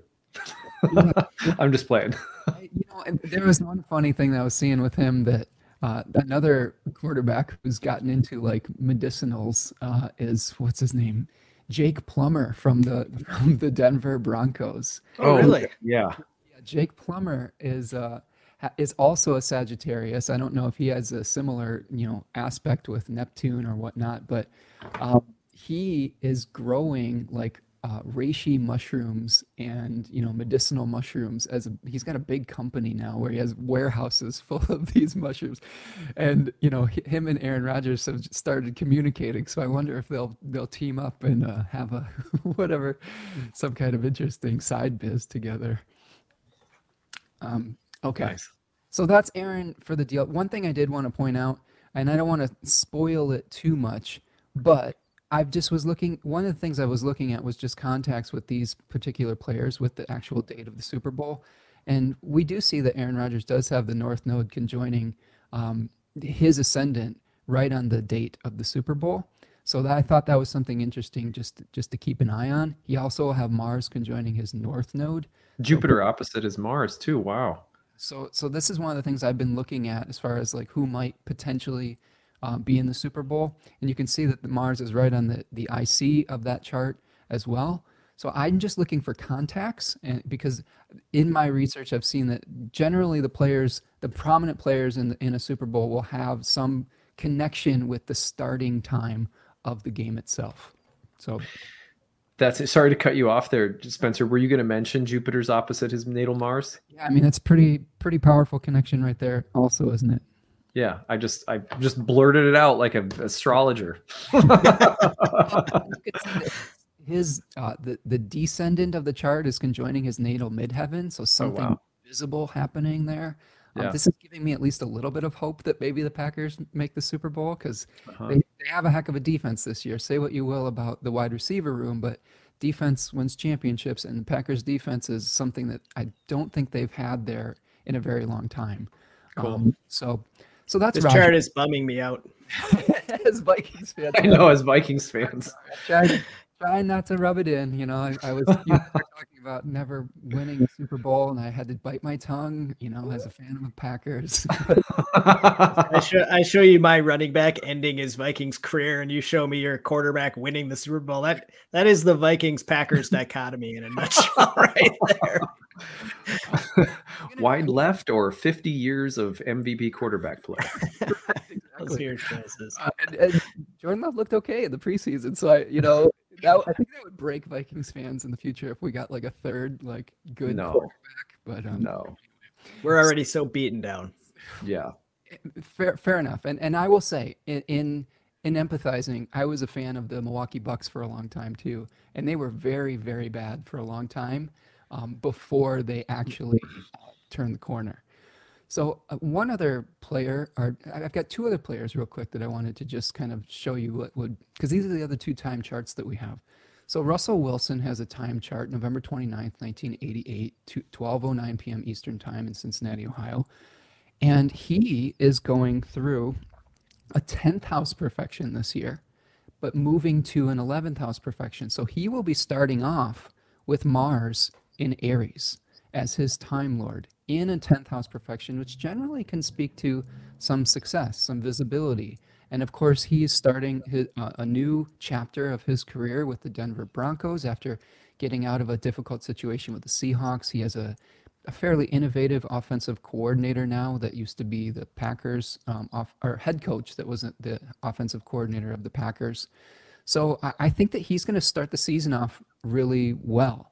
I'm just playing. you know, there was one funny thing that I was seeing with him that uh, another quarterback who's gotten into like medicinals uh, is what's his name, Jake Plummer from the from the Denver Broncos. Oh, really? Yeah. yeah Jake Plummer is uh, is also a Sagittarius. I don't know if he has a similar you know aspect with Neptune or whatnot, but um, he is growing like uh, reishi mushrooms and you know medicinal mushrooms as a, he's got a big company now where he has warehouses full of these mushrooms. And you know him and aaron rodgers have started communicating so i wonder if they'll they'll team up and uh, have a whatever some kind of interesting side biz together. Um okay. Nice. so that's aaron for the deal. One thing i did want to point out and i don't want to spoil it too much but I just was looking. One of the things I was looking at was just contacts with these particular players with the actual date of the Super Bowl, and we do see that Aaron Rodgers does have the North Node conjoining um, his ascendant right on the date of the Super Bowl. So that, I thought that was something interesting just just to keep an eye on. He also will have Mars conjoining his North Node. Jupiter so, opposite is Mars too. Wow. So so this is one of the things I've been looking at as far as like who might potentially uh, be in the Super Bowl. And you can see that the Mars is right on the, the IC of that chart as well. So I'm just looking for contacts and because in my research I've seen that generally the players, the prominent players in the, in a Super Bowl will have some connection with the starting time of the game itself. So that's it. Sorry to cut you off there, Spencer. Were you going to mention Jupiter's opposite his natal Mars? Yeah, I mean that's pretty pretty powerful connection right there, also, isn't it? Yeah, I just I just blurted it out like an astrologer. his uh, the the descendant of the chart is conjoining his natal midheaven, so something oh, wow. visible happening there. Um. This is giving me at least a little bit of hope that maybe the Packers make the Super Bowl because uh-huh. they, they have a heck of a defense this year. Say what you will about the wide receiver room, but defense wins championships, and the Packers' defense is something that I don't think they've had there in a very long time. Cool. Um, so so that's this Roger. chart is bumming me out. as Vikings fans, I know as Vikings fans. Try, try not to rub it in. You know, I, I was you know, talking about never winning a Super Bowl, and I had to bite my tongue. You know, as a fan of the Packers. I show I show you my running back ending his Vikings career, and you show me your quarterback winning the Super Bowl. That that is the Vikings Packers dichotomy in a nutshell, right there. Wide left or 50 years of MVP quarterback play. Those are your choices. Uh, and, and Jordan Love looked okay in the preseason, so I, you know, that, I think that would break Vikings fans in the future if we got like a third like good No. quarterback. But um, No. We're already so beaten down. Yeah. fair fair enough and and i will say in, in in empathizing i was a fan of the milwaukee bucks for a long time too and they were very very bad for a long time um, before they actually uh, turned the corner so uh, one other player or i've got two other players real quick that i wanted to just kind of show you what would because these are the other two time charts that we have. So russell wilson has a time chart november 29th 1988 to 1209 p.m eastern time in cincinnati ohio. And he is going through a 10th house profection this year, but moving to an 11th house profection. So he will be starting off with Mars in Aries as his Time Lord in a 10th house profection, which generally can speak to some success, some visibility. And of course, he's starting his, uh, a new chapter of his career with the Denver Broncos after getting out of a difficult situation with the Seahawks. He has a a fairly innovative offensive coordinator now that used to be the Packers um, off, or head coach that wasn't the offensive coordinator of the Packers. So I, I think that he's going to start the season off really well.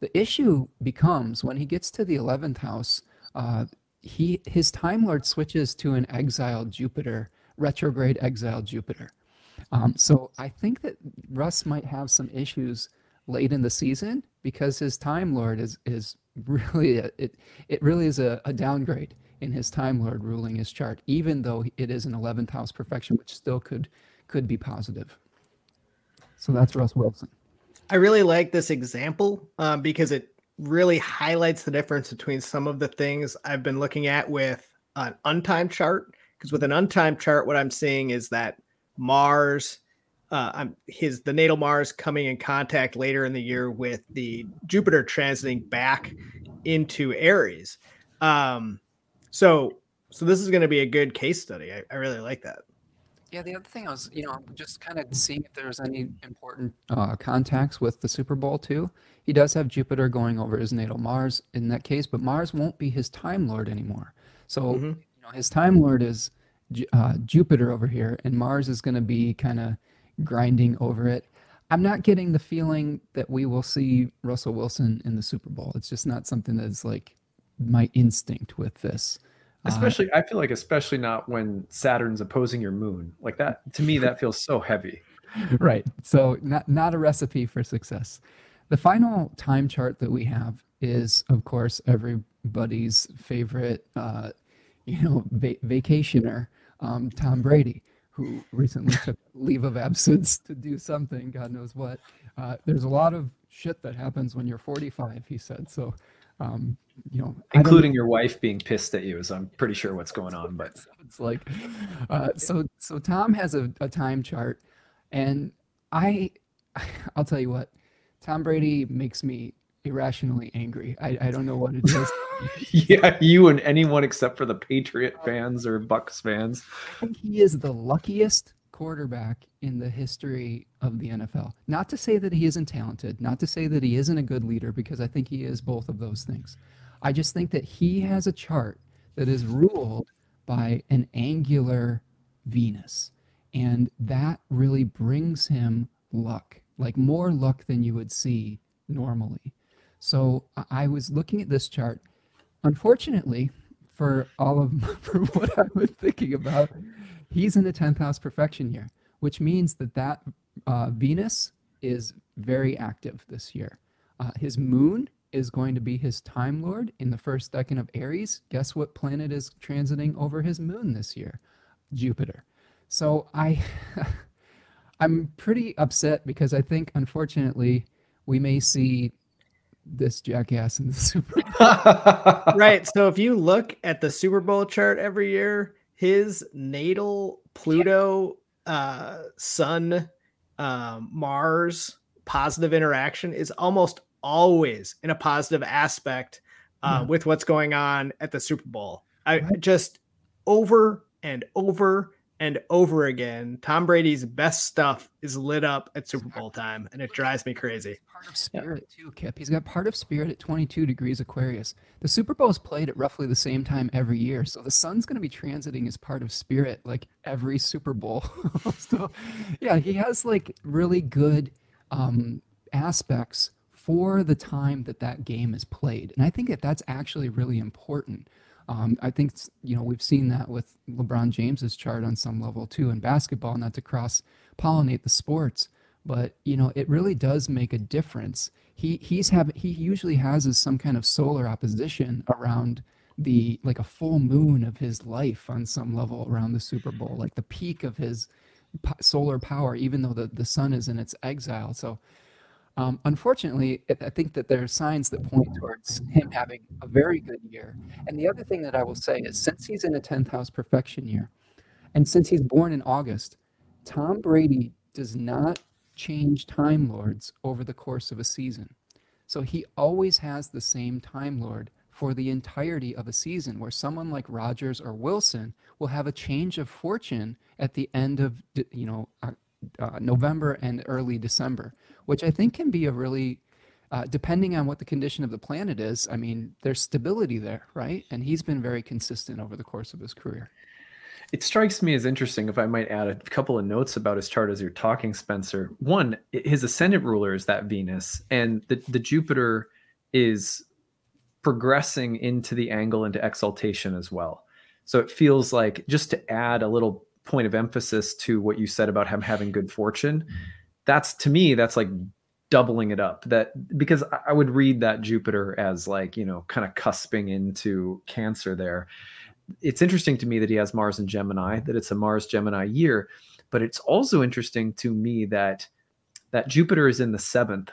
The issue becomes when he gets to the 11th house, uh, he his Time Lord switches to an exiled Jupiter, retrograde exiled Jupiter. Um, so I think that Russ might have some issues late in the season because his Time Lord is is really a, it it really is a, a downgrade in his Time Lord ruling his chart, even though it is an 11th house profection, which still could could be positive. So that's Russ Wilson. I really like this example um, because it really highlights the difference between some of the things I've been looking at with an untimed chart. Because with an untimed chart, what I'm seeing is that Mars, uh, his the natal Mars coming in contact later in the year with the Jupiter transiting back into Aries. Um, so so this is going to be a good case study. I, I really like that. Yeah, the other thing I was, you know, just kind of seeing if there's any important uh, contacts with the Super Bowl too. He does have Jupiter going over his natal Mars in that case, but Mars won't be his Time Lord anymore. So, Mhm. you know, his Time Lord is uh, Jupiter over here, and Mars is going to be kind of grinding over it. I'm not getting the feeling that we will see Russell Wilson in the Super Bowl. It's just not something that's like my instinct with this. Uh, Especially, I feel like, especially not when Saturn's opposing your moon. Like that, to me, that feels so heavy. right. So not not a recipe for success. The final time chart that we have is, of course, everybody's favorite, uh, you know, va- vacationer, um, Tom Brady, who recently took leave of absence to do something, God knows what. Uh, there's a lot of shit that happens when you're 45, he said. So, um, you know, Including your wife being pissed at you, is I'm pretty sure what's going on. But it's like uh, so so tom has a, a time chart and i i'll tell you what tom brady makes me irrationally angry i, I don't know what it is yeah, you and anyone except for the Patriot fans or Bucs fans. I think he is the luckiest quarterback in the history of the NFL. Not to say that he isn't talented, not to say that he isn't a good leader, because I think he is both of those things. I just think that he has a chart that is ruled by an angular Venus. And that really brings him luck, like more luck than you would see normally. So I was looking at this chart. Unfortunately, for all of for what I was thinking about, he's in the 10th house profection year, which means that that uh, Venus is very active this year. Uh, his moon is going to be his time lord in the first decan of Aries. Guess what planet is transiting over his moon this year? Jupiter. So I I'm pretty upset because I think unfortunately we may see this jackass in the Super Bowl. right. So if you look at the Super Bowl chart every year, his natal Pluto, uh, Sun, um, Mars positive interaction is almost always in a positive aspect uh, Yeah. with what's going on at the Super Bowl. I Right. just over and over and over again, Tom Brady's best stuff is lit up at Super Bowl time, and it drives me crazy. Part of spirit too, Kipp. He's got part of spirit at 22 degrees Aquarius. The Super Bowl is played at roughly the same time every year, so the sun's going to be transiting as part of spirit like every Super Bowl. so, yeah, he has like really good um, aspects for the time that that game is played, and I think that that's actually really important um, I think you know we've seen that with LeBron James's chart on some level too in basketball, not to cross pollinate the sports, but you know it really does make a difference. He he's have he usually has some kind of solar opposition around the like a full moon of his life on some level around the Super Bowl, like the peak of his solar power, even though the, the sun is in its exile. So um, unfortunately, I think that there are signs that point towards him having a very good year. And the other thing that I will say is since he's in a 10th house profection year, and since he's born in August, Tom Brady does not change Time Lords over the course of a season. So he always has the same Time Lord for the entirety of a season, where someone like Rodgers or Wilson will have a change of fortune at the end of, you know, uh, November and early December, which I think can be a really, uh, depending on what the condition of the planet is, I mean, there's stability there, right? And he's been very consistent over the course of his career. It strikes me as interesting, if I might add a couple of notes about his chart as you're talking, Spencer. One, his ascendant ruler is that Venus, and the, the Jupiter is progressing into the angle into exaltation as well. So it feels like just to add a little point of emphasis to what you said about him having good fortune mm-hmm. that's to me that's like doubling it up. That because i would read that jupiter as like you know kind of cusping into cancer there. It's interesting to me that he has mars and gemini that it's a mars gemini year but it's also interesting to me that that jupiter is in the seventh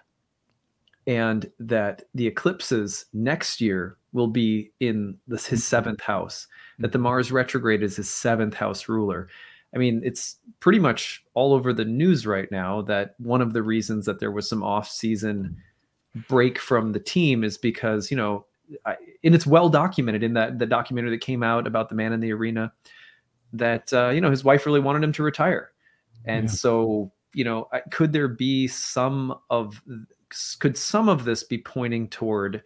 and that the eclipses next year will be in this his mm-hmm. seventh house that the mars retrograde is his seventh house ruler I mean, it's pretty much all over the news right now that one of the reasons that there was some off-season break from the team is because you know, I, and it's well documented in that the documentary that came out about the man in the arena that uh, you know his wife really wanted him to retire, and yeah. so you know, could there be some of could some of this be pointing toward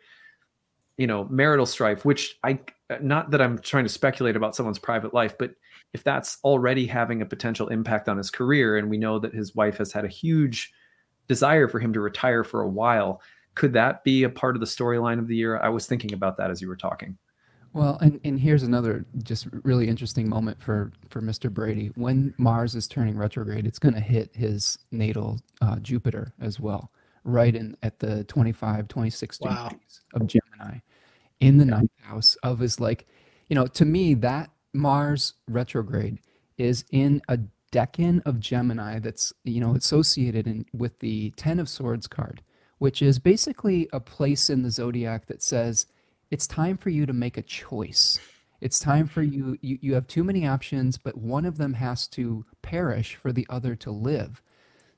you know marital strife which i not that i'm trying to speculate about someone's private life but if that's already having a potential impact on his career and we know that his wife has had a huge desire for him to retire for a while could that be a part of the storyline of the year? I was thinking about that as you were talking. Well and, and here's another just really interesting moment for for mr brady. When mars is turning retrograde it's going to hit his natal uh, jupiter as well right in at the 25 26 wow. degrees of gemini in the ninth house of his like you know to me that Mars retrograde is in a decan of Gemini that's you know associated in, with the Ten of Swords card, which is basically a place in the zodiac that says it's time for you to make a choice. It's time for you, you you have too many options, but one of them has to perish for the other to live.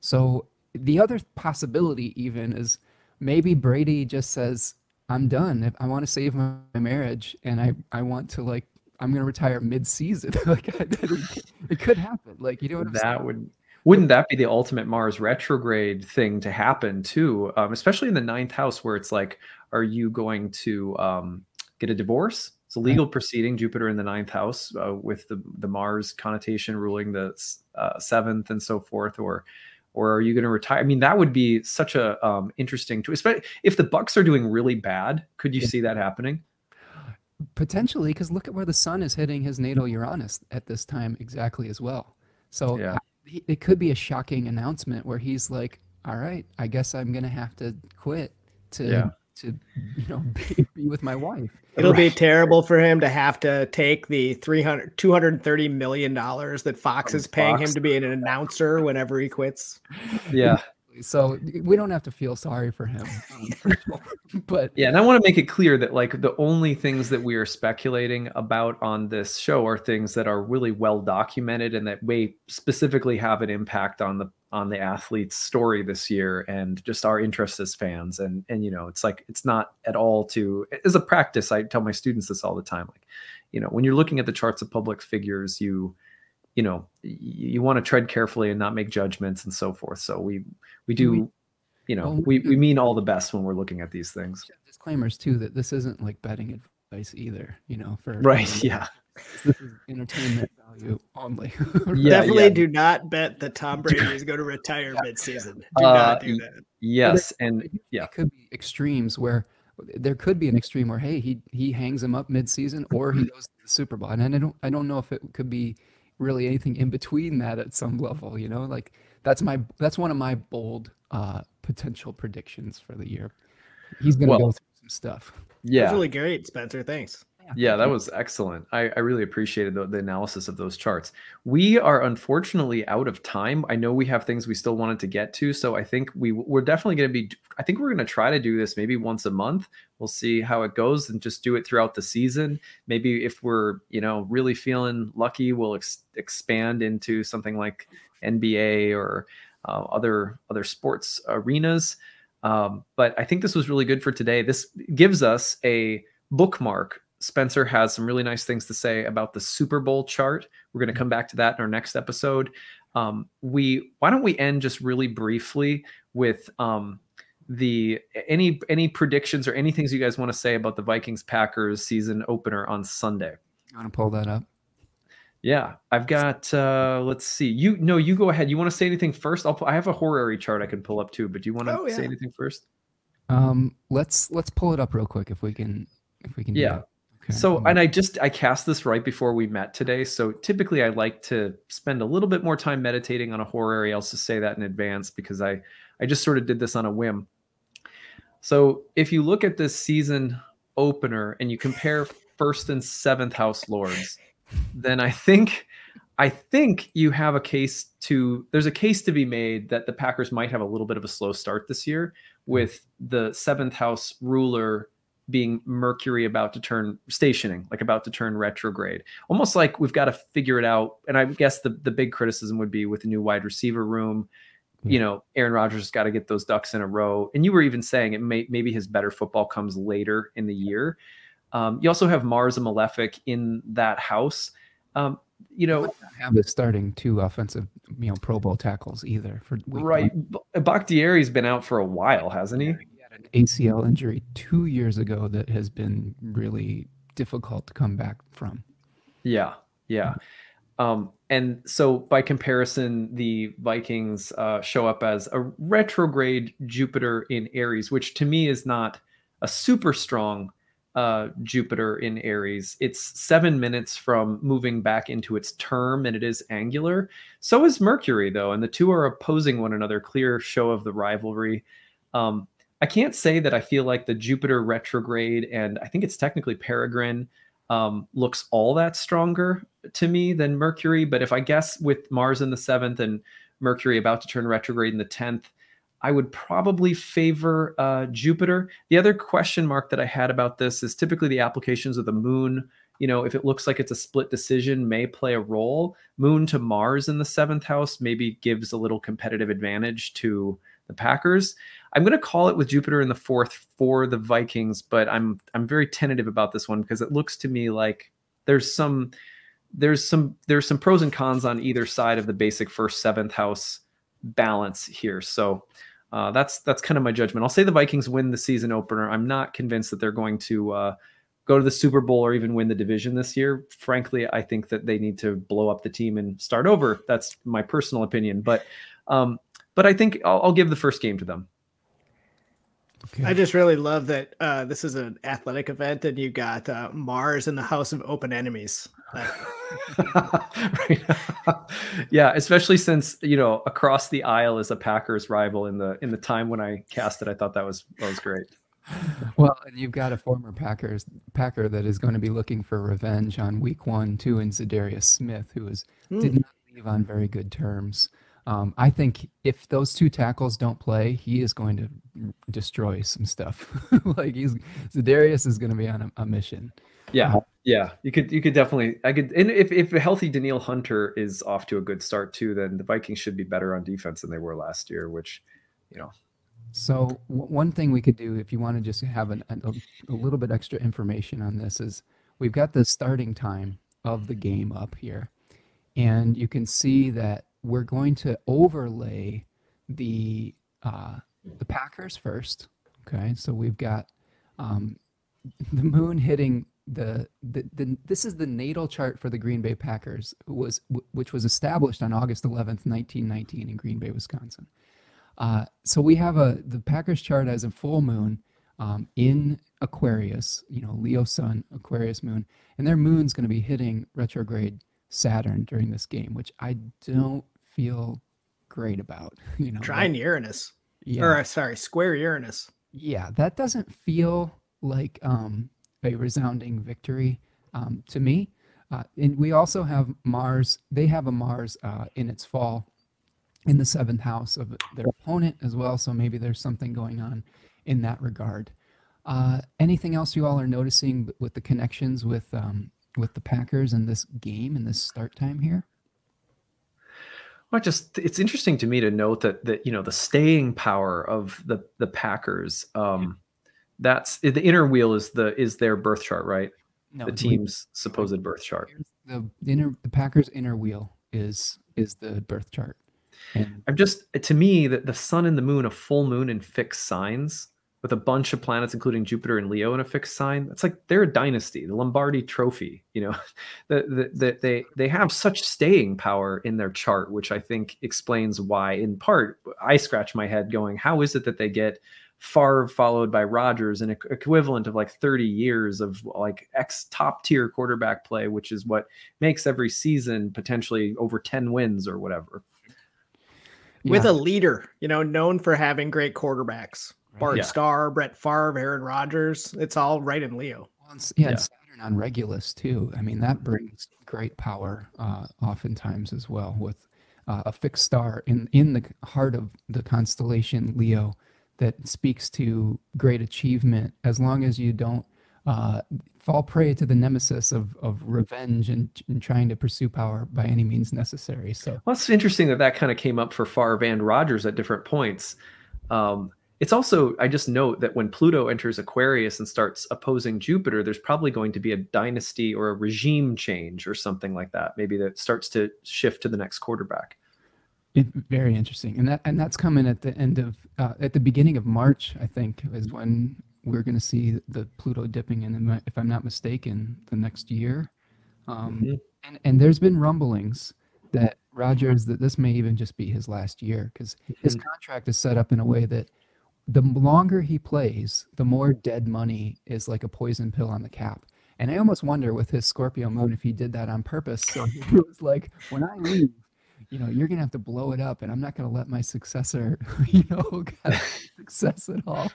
So the other possibility even is maybe Brady just says, I'm done. I want to save my marriage and I, I want to like I'm going to retire mid-season. like it could happen. Like you know what that would wouldn't that be the ultimate Mars retrograde thing to happen too? Um, especially in the ninth house where it's like, are you going to um, get a divorce? It's a legal right. proceeding. Jupiter in the ninth house uh, with the the Mars connotation ruling the uh, seventh and so forth, or or are you going to retire? I mean, that would be such a um, interesting to, especially if the Bucs are doing really bad. Could you yeah. see that happening? Potentially, because look at where the sun is hitting his natal Uranus at this time exactly as well. So yeah. it could be a shocking announcement where he's like, "All right, I guess I'm gonna have to quit to yeah. To you know be, be with my wife." It'll right. be terrible for him to have to take the 300 230 million dollars that Fox is paying Fox. him to be an announcer whenever he quits. Yeah. So we don't have to feel sorry for him. Um, but yeah, and I want to make it clear that like the only things that we are speculating about on this show are things that are really well documented and that may specifically have an impact on the on the athlete's story this year and just our interest as fans. And and you know, it's like it's not at all to as a practice. I tell my students this all the time. Like, you know, when you're looking at the charts of public figures, you you know you, you want to tread carefully and not make judgments and so forth. So we we do. We- you know, well, we, we- we mean all the best when we're looking at these things. Disclaimers too that this isn't like betting advice either. You know, for Right. Yeah. This is entertainment value only. Yeah, Definitely yeah. do not bet that Tom Brady is going to retire midseason. Do Uh, not do that. Yes. And yeah. it could be extremes where there could be an extreme where hey he he hangs him up mid-season or he goes to the Super Bowl and I don't I don't know if it could be really anything in between that at some level you know like that's my that's one of my bold uh potential predictions for the year he's gonna Well, go through some stuff Yeah. That's really great, Spencer. Thanks. Yeah, that was excellent. I, I really appreciated the, the analysis of those charts. We are unfortunately out of time. I know we have things we still wanted to get to, so I think we we're definitely going to be. I think we're going to try to do this maybe once a month. We'll see how it goes and just do it throughout the season. Maybe if we're you know really feeling lucky, we'll ex- expand into something like NBA or uh, other other sports arenas. Um, but I think this was really good for today. This gives us a bookmark. Spencer has some really nice things to say about the Super Bowl chart. We're going to come back to that in our next episode. Um, we why don't we end just really briefly with um, the any any predictions or any things you guys want to say about the Vikings Packers season opener on Sunday? you want to pull that up Yeah, I've got. uh Let's see. You no, you go ahead. You want to say anything first? I'll. I have a horary chart I can pull up too. But do you want to Oh, say anything first? um let's let's pull it up real quick if we can if we can do Yeah. Okay. So, and I just I cast this right before we met today. So typically I like to spend a little bit more time meditating on a horary. I'll just say that in advance because I I just sort of did this on a whim. So if you look at this season opener and you compare first and seventh house lords, then I think I think you have a case to there's a case to be made that the Packers might have a little bit of a slow start this year with the seventh house ruler being Mercury about to turn stationing, like about to turn retrograde. Almost like we've got to figure it out. And I guess the the big criticism would be with the new wide receiver room. You know, Aaron Rodgers has got to get those ducks in a row. And you were even saying it may maybe his better football comes later in the year. Um, you also have Mars and Malefic in that house. Um, you know, have it starting two offensive you know Pro Bowl tackles either for one. right? B- Bakhtiari's been out for a while, hasn't he? An ACL injury two years ago that has been really difficult to come back from. Yeah, yeah. Um, and so by comparison, the Vikings uh, show up as a retrograde Jupiter in Aries, which to me is not a super strong uh, Jupiter in Aries. It's seven minutes from moving back into its term, and it is angular. So is Mercury, though, and the two are opposing one another. Clear show of the rivalry. Um, I can't say that I feel like the Jupiter retrograde, and I think it's technically Peregrine, um, looks all that stronger to me than Mercury. But if I guess with Mars in the seventh and Mercury about to turn retrograde in the tenth, I would probably favor uh, Jupiter. The other question mark that I had about this is typically the applications of the moon. You know, if it looks like it's a split decision, may play a role. Moon to Mars in the seventh house maybe gives a little competitive advantage to the Packers. I'm going to call it with Jupiter in the fourth for the Vikings, but I'm I'm very tentative about this one because it looks to me like there's some there's some there's some pros and cons on either side of the basic first seventh house balance here. So uh, that's that's kind of my judgment. I'll say the Vikings win the season opener. I'm not convinced that they're going to uh, go to the Super Bowl or even win the division this year. Frankly, I think that they need to blow up the team and start over. That's my personal opinion, but um, but I think I'll, I'll give the first game to them. Okay. I just really love that uh, this is an athletic event and you got uh, Mars in the House of Open Enemies. Right. yeah, especially since you know across the aisle is a Packers rival in the in the time when I cast it. I thought that was that was great. Well, and you've got a former Packers Packer that is going to be looking for revenge on Week One, Two, in Za'Darius Smith, who is did Hmm. not leave on very good terms. Um, I think if those two tackles don't play, he is going to destroy some stuff. like he's Za'Darius is going to be on a, a mission. Yeah, yeah. You could you could definitely I could and if if a healthy Danielle Hunter is off to a good start too, then the Vikings should be better on defense than they were last year. Which you know, So w- one thing we could do, if you want to just have an, a, a little bit extra information on this, is we've got the starting time of the game up here, and you can see that we're going to overlay the uh, the Packers first. Okay, so we've got um, the moon hitting the, the the this is the natal chart for the Green Bay Packers was which was established on August 11th, 1919 in Green Bay, Wisconsin. Uh, so we have a the Packers chart as a full moon um, in Aquarius, you know, Leo Sun, Aquarius moon, and their moon's going to be hitting retrograde Saturn during this game, which I don't feel great about. You know, trine Uranus, yeah. or sorry, square Uranus. Yeah, that doesn't feel like um, a resounding victory um, to me. Uh, and we also have Mars. They have a Mars uh, in its fall in the seventh house of their opponent as well. So maybe there's something going on in that regard. Uh, anything else you all are noticing with the connections with um, with the Packers and this game and this start time here? Well, just it's interesting to me to note that that you know the staying power of the the Packers. Um, that's the inner wheel is the is their birth chart, right? No, the team's supposed birth chart. The inner the Packers inner wheel is is the birth chart. And I'm just to me that the sun and the moon, a full moon and fixed signs with a bunch of planets, including Jupiter and Leo in a fixed sign. It's like they're a dynasty, the Lombardi Trophy. You know, that the, the, they they have such staying power in their chart, which I think explains why, in part, I scratch my head going, how is it that they get Favre followed by Rodgers, an equivalent of like 30 years of like ex top tier quarterback play, which is what makes every season potentially over 10 wins or whatever. With yeah. a leader, you know, known for having great quarterbacks. Bart yeah. Starr, Brett Favre, Aaron Rodgers. It's all right in Leo. Well, yeah, yeah. Saturn on Regulus too. I mean, that brings great power, uh, oftentimes as well, with uh, a fixed star in in the heart of the constellation Leo that speaks to great achievement. As long as you don't uh, fall prey to the nemesis of of revenge and, and, trying to pursue power by any means necessary. So, well, it's interesting that that kind of came up for Favre and Rodgers at different points. Um, it's also, I just note that when Pluto enters Aquarius and starts opposing Jupiter, there's probably going to be a dynasty or a regime change or something like that. Maybe that starts to shift to the next quarterback. It, very interesting, and that and that's coming at the end of uh, at the beginning of March, I think, is when we're going to see the Pluto dipping in. If I'm not mistaken, the next year, um, mm-hmm. and and there's been rumblings that Rodgers that this may even just be his last year because mm-hmm. his contract is set up in a way that the longer he plays, the more dead money is like a poison pill on the cap. And I almost wonder with his Scorpio moon if he did that on purpose. So he was like, when I leave, you know, you're gonna have to blow it up, and I'm not gonna let my successor, you know, get success at all.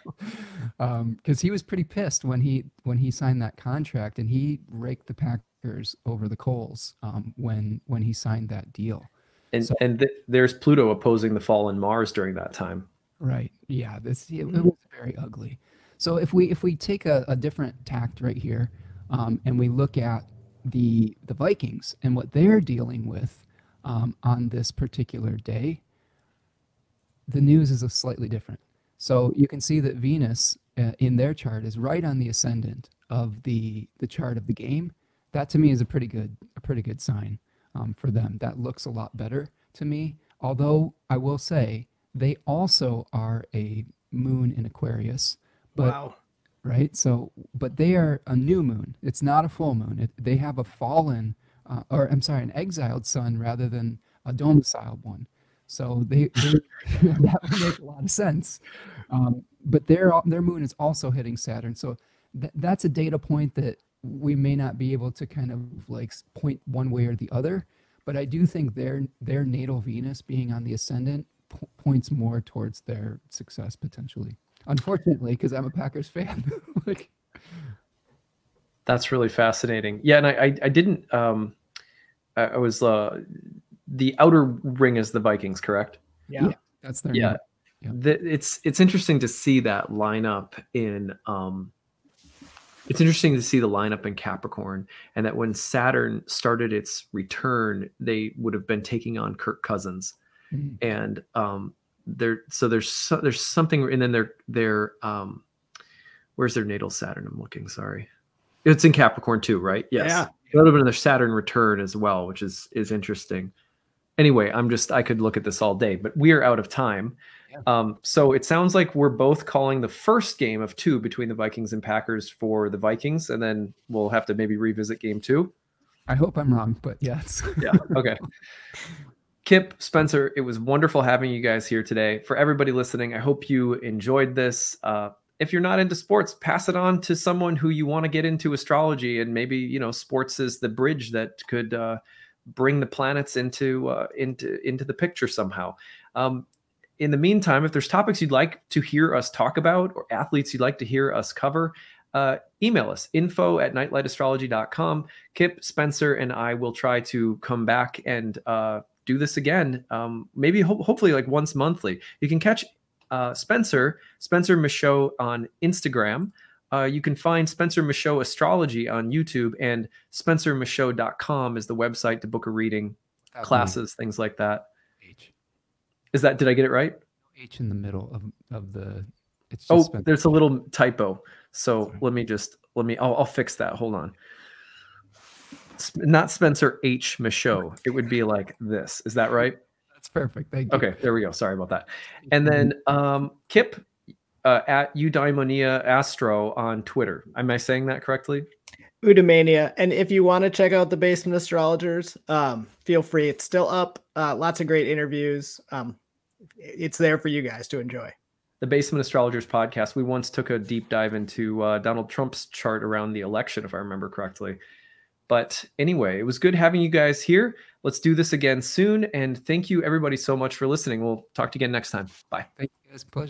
Because um, he was pretty pissed when he when he signed that contract, and he raked the Packers over the coals um, when when he signed that deal. And so, and th- there's Pluto opposing the fallen Mars during that time. Right. Yeah. This it, it was very ugly. So if we if we take a, a different tact right here, um, and we look at the the Vikings and what they're dealing with um, on this particular day, the news is a slightly different. So you can see that Venus uh, in their chart is right on the ascendant of the the chart of the game. That to me is a pretty good a pretty good sign um, for them. That looks a lot better to me. Although I will say they also are a moon in Aquarius. But, wow. Right. So, but they are a new moon. It's not a full moon. It, they have a fallen, uh, or I'm sorry, an exiled sun rather than a domiciled one. So they, they that would make a lot of sense. Um, but their their moon is also hitting Saturn. So th- that's a data point that we may not be able to kind of like point one way or the other. But I do think their their natal Venus being on the ascendant points more towards their success potentially. Unfortunately, because I'm a Packers fan. like that's really fascinating. Yeah, and I I, I didn't um I, I was uh the outer ring is the Vikings, correct? Yeah. yeah that's their yeah. yeah. The, it's it's interesting to see that lineup in um it's interesting to see the lineup in Capricorn and that when Saturn started its return, they would have been taking on Kirk Cousins mm-hmm. and um, there so there's so, there's something and then they're they're um, where's their natal Saturn? I'm looking. Sorry, it's in Capricorn too, right? Yes. Yeah. It would have been their Saturn return as well, which is is interesting. Anyway, I'm just I could look at this all day, but we are out of time. Yeah. Um, so it sounds like we're both calling the first game of two between the Vikings and Packers for the Vikings, and then we'll have to maybe revisit game two. I hope I'm wrong, but yes. Yeah. Okay. Kipp, Spencer, it was wonderful having you guys here today. For everybody listening, I hope you enjoyed this. Uh, if you're not into sports, pass it on to someone who you want to get into astrology, and maybe you know sports is the bridge that could uh, bring the planets into uh, into into the picture somehow. Um, in the meantime, if there's topics you'd like to hear us talk about or athletes you'd like to hear us cover, uh, email us info at nightlightastrology.com. Kipp, Spencer, and I will try to come back and uh, do this again. Um, maybe ho- hopefully like once monthly. You can catch uh, Spencer, Spencer Michaud on Instagram. Uh, you can find Spencer Michaud Astrology on YouTube, and spencermichaud.com is the website to book a reading, classes, things like that. H. Is that, did I get it right? H in the middle of, of the. It's just Oh, Spencer. there's a little typo. So Sorry. let me just, let me, I'll, I'll fix that. Hold on. Sp- Not Spencer H. Michaud. It would be like this. Is that right? That's perfect. Thank you. Okay, there we go. Sorry about that. And then um, Kipp uh, at Eudaimonia Astro on Twitter. Am I saying that correctly? Udemania. And if you want to check out the Basement Astrologers, um, feel free. It's still up. Uh, lots of great interviews. Um, it's there for you guys to enjoy. The Basement Astrologers podcast. We once took a deep dive into uh, Donald Trump's chart around the election, if I remember correctly. But anyway, it was good having you guys here. Let's do this again soon. And thank you, everybody, so much for listening. We'll talk to you again next time. Bye. Thank you guys. Pleasure.